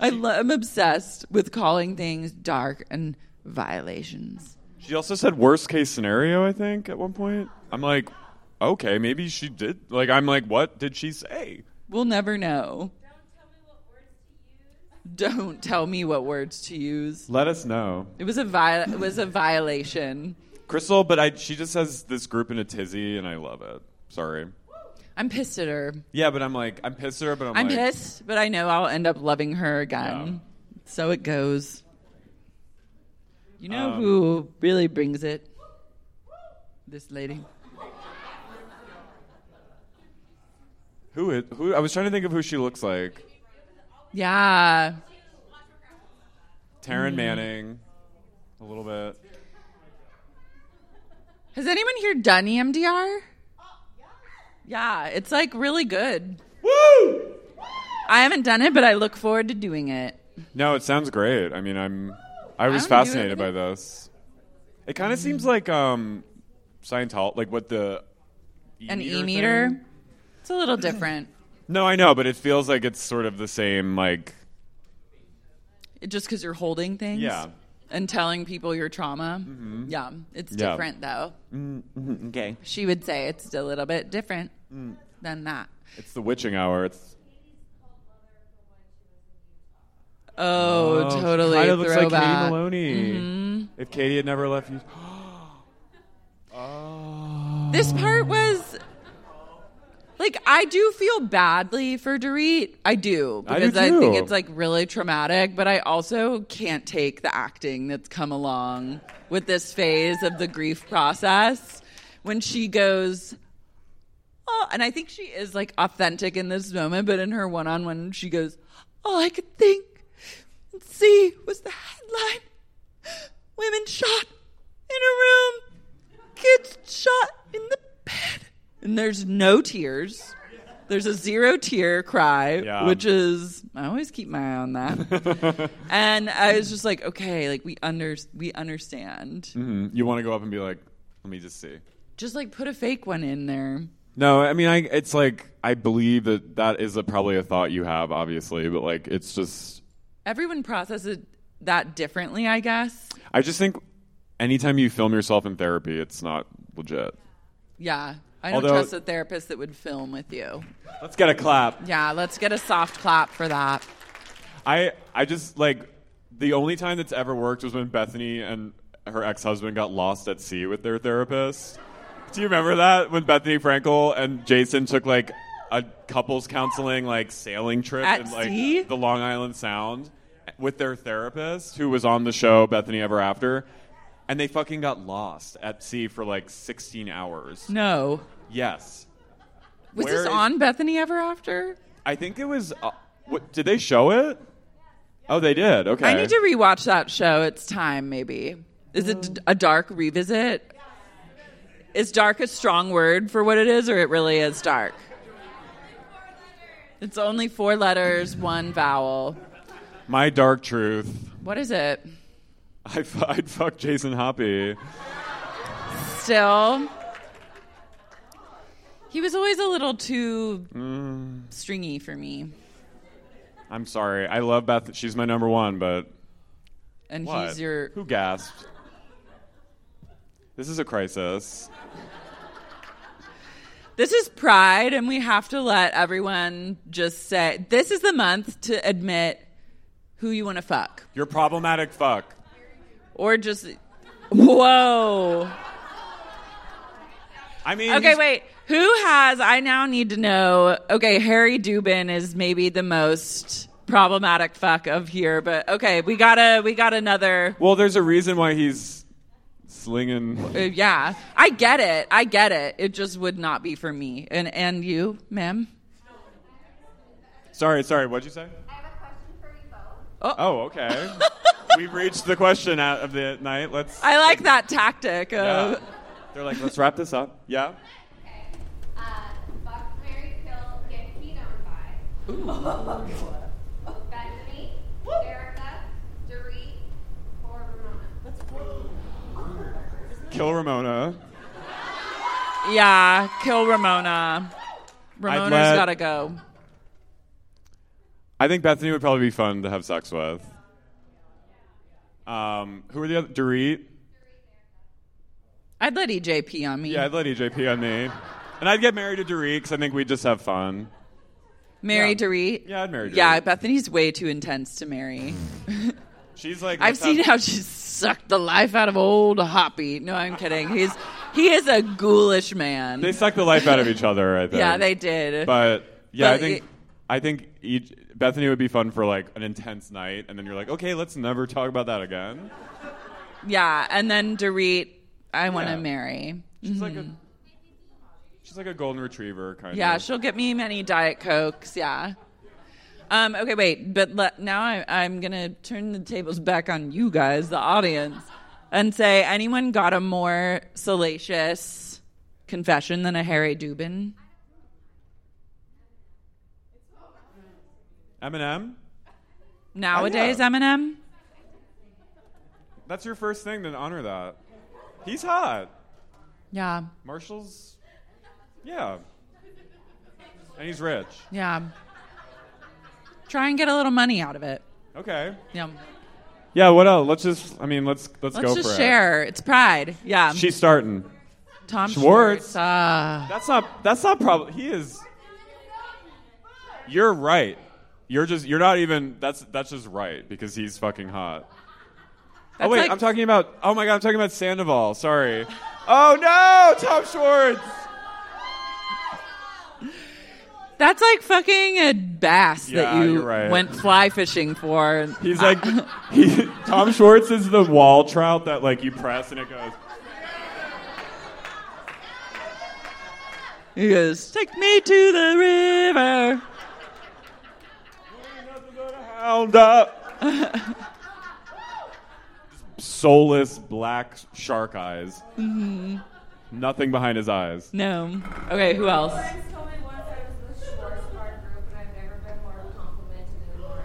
I lo- I'm obsessed with calling things dark and violations. She also said worst case scenario, I think, at one point. I'm like, okay, maybe she did. Like, I'm like, what did she say? We'll never know. Don't tell me what words to use. Let us know. It was a vi- it was a violation. Crystal, but I, she just has this group in a tizzy, and I love it. Sorry. I'm pissed at her. Yeah, but I'm like, I'm pissed at her, but I'm, I'm like, pissed, but I know I'll end up loving her again. So it goes. You know Um, who really brings it? This lady. Who is, who? I was trying to think of who she looks like. Yeah. Taryn Mm. Manning, a little bit. Has anyone here done EMDR? Yeah, it's like really good. Woo! I haven't done it, but I look forward to doing it. No, it sounds great. I mean, I'm, I was don't fascinated by this. It kind of seems like um, Scientology, like what the An E-meter e meter. It's a little different. No, I know, but it feels like it's sort of the same. Like, just because you're holding things. Yeah. And telling people your trauma. Yeah. It's Yeah. different, though. okay, She would say it's a little bit different Mm. than that. it's the witching hour. It's Oh, Oh, totally. Kind of looks like. Katie Maloney. Mhm. If Katie had never left you. This part was like I do feel badly for Dorit. I do I do because I, think it's like really traumatic, but I also can't take the acting that's come along with this phase of the grief process when she goes Oh, and I think she is like authentic in this moment, but in her one-on-one she goes, "All I could think and see was the headline: Women shot in a room, kids shot in the bed." And there's no tears. There's a zero tear cry, Yeah. which is I always keep my eye on that. and I was just like, okay, like we under we understand. Mhm. You want to go up and be like, let me just see. Just like put a fake one in there. No, I mean, I it's like I believe that that is a, probably a thought you have, obviously, but like it's just Everyone processes that differently, I guess. I just think anytime you film yourself in therapy, it's not legit. Yeah. I don't Although- trust a therapist that would film with you. Let's get a clap. Yeah, let's get a soft clap for that. I I just like the only time that's ever worked was when Bethenny and her ex husband got lost at sea with their therapist. Do you remember that when Bethenny Frankel and Jason took like a couples counseling like sailing trip At in like sea? the Long Island Sound with their therapist who was on the show Bethenny Ever After, and they fucking got lost at sea for like 16 hours. No. Yes, Was Where this is- on Bethenny Ever After? I think it was. Uh, what, did they show it? Oh, they did. Okay. I need to rewatch that show. It's time, maybe. Is it a dark revisit? Is dark a strong word for what it is, or it really is dark? It's only four letters, one vowel. My dark truth. What is it? I fu- I'd fuck Jason Hoppy. Still, he was always a little too Mm. stringy for me, I'm sorry. I love Beth. She's my number one, but and what? he's your. Who gasped? This is a crisis. This is pride, and we have to let everyone just say this is the month to admit who you want to fuck. You're problematic. Fuck. Or just. Whoa. I mean. Okay, wait. Who has. I now need to know. Okay, Harry Dubin is maybe the most problematic fuck of here, but okay, we gotta. We got another. Well, there's a reason why he's slinging. Uh, yeah, I get it. I get it. It just would not be for me. And and you, ma'am. Sorry, sorry. What'd you say? Oh. oh, okay. We've reached the question out of the night. Let's. I like that tactic. Of, Yeah. They're like, let's wrap this up. Yeah. Okay. Buck, Mary, Kill, Get Keen on by. Bethenny, Erika, Dorit, or Ramona. Kill Ramona. Yeah, kill Ramona. Ramona's let- gotta go. I think Bethenny would probably be fun to have sex with. Um, who are the other? Dorit. I'd let EJP on me. Yeah, I'd let EJP on me. And I'd get married to Dorit because I think we'd just have fun. Marry Yeah. Dorit. Yeah, I'd marry Dorit. Yeah, Bethenny's way too intense to marry. She's like, I've seen have- how she sucked the life out of old Hoppy. No, I'm kidding. He's he is a ghoulish man. They suck the life out of each other. I think. yeah, they did. But yeah, I think it- I think each, Bethenny would be fun for like an intense night, and then you're like, okay, let's never talk about that again. yeah, and then Dorit, I want to Yeah. marry. She's like a Mhm. she's like a golden retriever kind of Yeah, of. she'll get me many diet cokes. Yeah. Um, okay, wait, but le- now I, I'm gonna turn the tables back on you guys, the audience, and say anyone got a more salacious confession than a Harry Dubin? Eminem. Nowadays, Oh, yeah. Eminem. That's your first thing to honor that. He's hot. Yeah, Marshall's, yeah, and he's rich. yeah. Try and get a little money out of it. Okay. Yeah. Yeah. What else? Let's just. I mean, let's let's, Let's go just for share. It's pride. Yeah. She's starting. Tom Schwartz. Schwartz. Ah. That's not. That's not probably. He is. You're right. You're just. You're not even. That's that's just right because he's fucking hot. oh wait, like- I'm talking about. Oh my god, I'm talking about Sandoval. Sorry. Oh no, Tom Schwartz. That's like fucking a bass Yeah, that you right. went fly fishing for. He's like, he, Tom Schwartz is the wall trout that like you press and it goes. He goes, "Take me to the river." Hound up. Soulless black shark eyes. Mhm. Nothing behind his eyes. No. Okay, who else?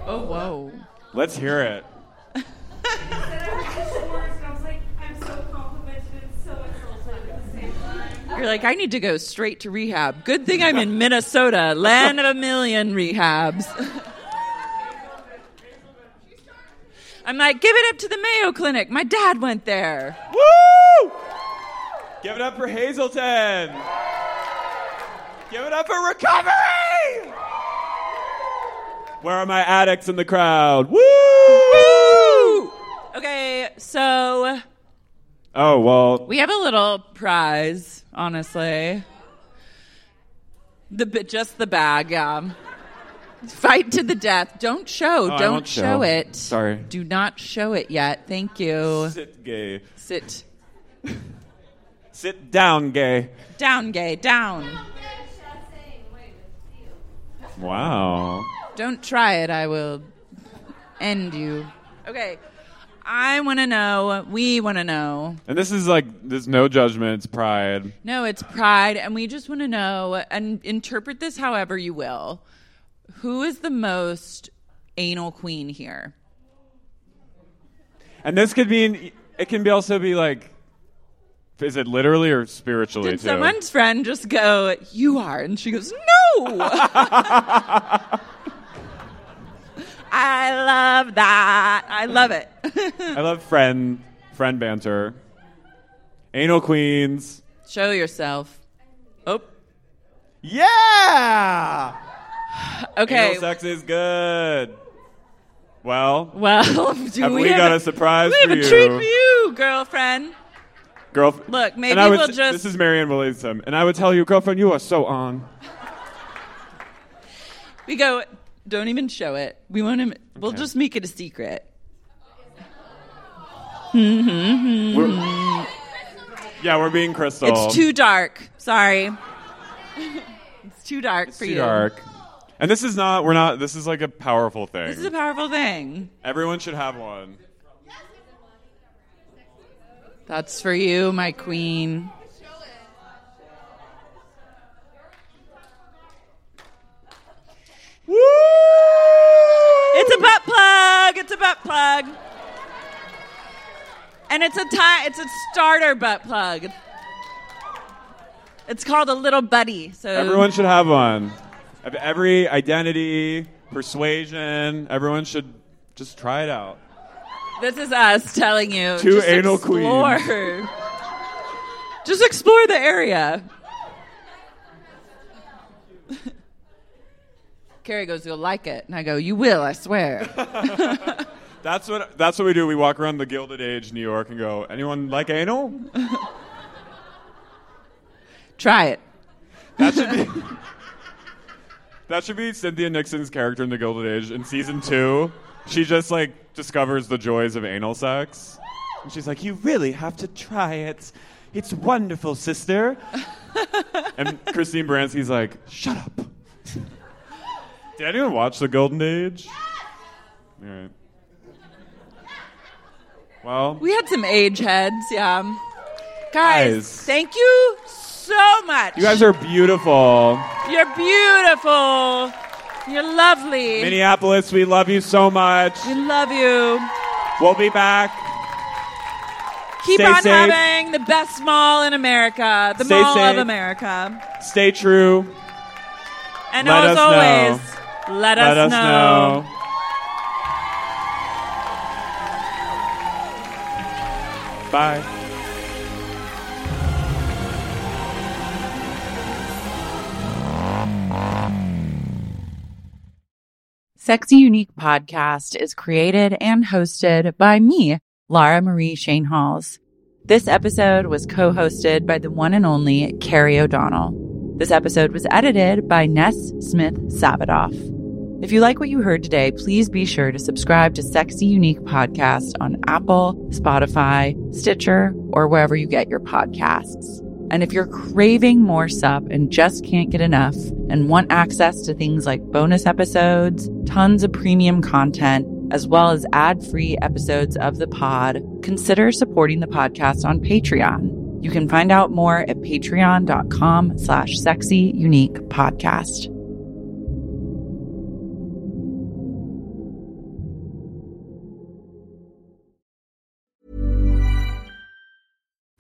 Oh, whoa. Let's hear it. You're like, I need to go straight to rehab. Good thing I'm in Minnesota, land of a million rehabs. I'm like, give it up to the Mayo Clinic. My dad went there. Woo! Give it up for Hazelden. Give it up for recovery. Where are my addicts in the crowd? Woo! Woo! Okay, so Oh well. we have a little prize, honestly. The just the bag, yeah. Fight to the death. Don't show. Oh, Don't won't show. show. it. Sorry. Do not show it yet. Thank you. Sit gay. Sit Sit down, gay. down, gay. Down. Wow. Don't try it. I will end you. Okay. I want to know. We want to know. And this is like there's no judgment. It's pride. No, it's pride, and we just want to know and interpret this however you will. Who is the most anal queen here? And this could be. It can be also be like. Is it literally or spiritually Did too? someone's friend just go, You are? And she goes, No! I love that. I love it. I love friend friend banter. Anal queens. Show yourself. Oh. Yeah. Okay. Anal sex is good. Well. Well, do have we we, have got a- a, surprise we have for a you? treat for you, girlfriend. Girl, Look, maybe we'll just- This is Marianne Williamson, and I would tell you, girlfriend, you are so on. We go, don't even show it. We want him, we'll just make it a secret. Mm-hmm. We're- Yeah, we're being crystal. It's too dark. Sorry. it's too dark for too you. dark. And this is not. We're not. This is like a powerful thing. This is a powerful thing. Everyone should have one. That's for you, my queen. Woo! It's a butt plug. It's a butt plug. And it's a ti- it's a starter butt plug. It's called a little buddy. So Everyone should have one. Of every identity, persuasion, everyone should just try it out. This is us telling you. Two just anal explore. queens. Just explore the area. Carrie goes, You'll like it. And I go, You will, I swear. That's what. That's what we do. We walk around the Gilded Age, New York, and go. Anyone like anal? Try it. That should be. That should be Cynthia Nixon's character in the Gilded Age in season two. She just like discovers the joys of anal sex, and she's like, "You really have to try it. It's wonderful, sister." and Christine Baranski's like, "Shut up." Did anyone watch the Golden Age? All right. Well, We had some age heads, yeah. Guys, Guys. thank you so much. you guys are beautiful. You're beautiful. You're lovely. Minneapolis, we love you so much. we love you. We'll be back. Keep Stay on safe. having the best mall in America, the Stay Mall of. America. Stay true. And Let as always, know. let, Let us, us know. know. Bye. Sexy Unique podcast is created and hosted by me, Lara Marie Schoenhals. This episode was co hosted by the one and only Carrie O'Donnell. This episode was edited by Ness Smith Savadoff. If you like what you heard today, please be sure to subscribe to Sexy Unique Podcast on Apple, Spotify, Stitcher, or wherever you get your podcasts. And if you're craving more sup and just can't get enough and want access to things like bonus episodes, tons of premium content, as well as ad-free episodes of the pod, consider supporting the podcast on Patreon. You can find out more at patreon.com slash sexy unique podcast.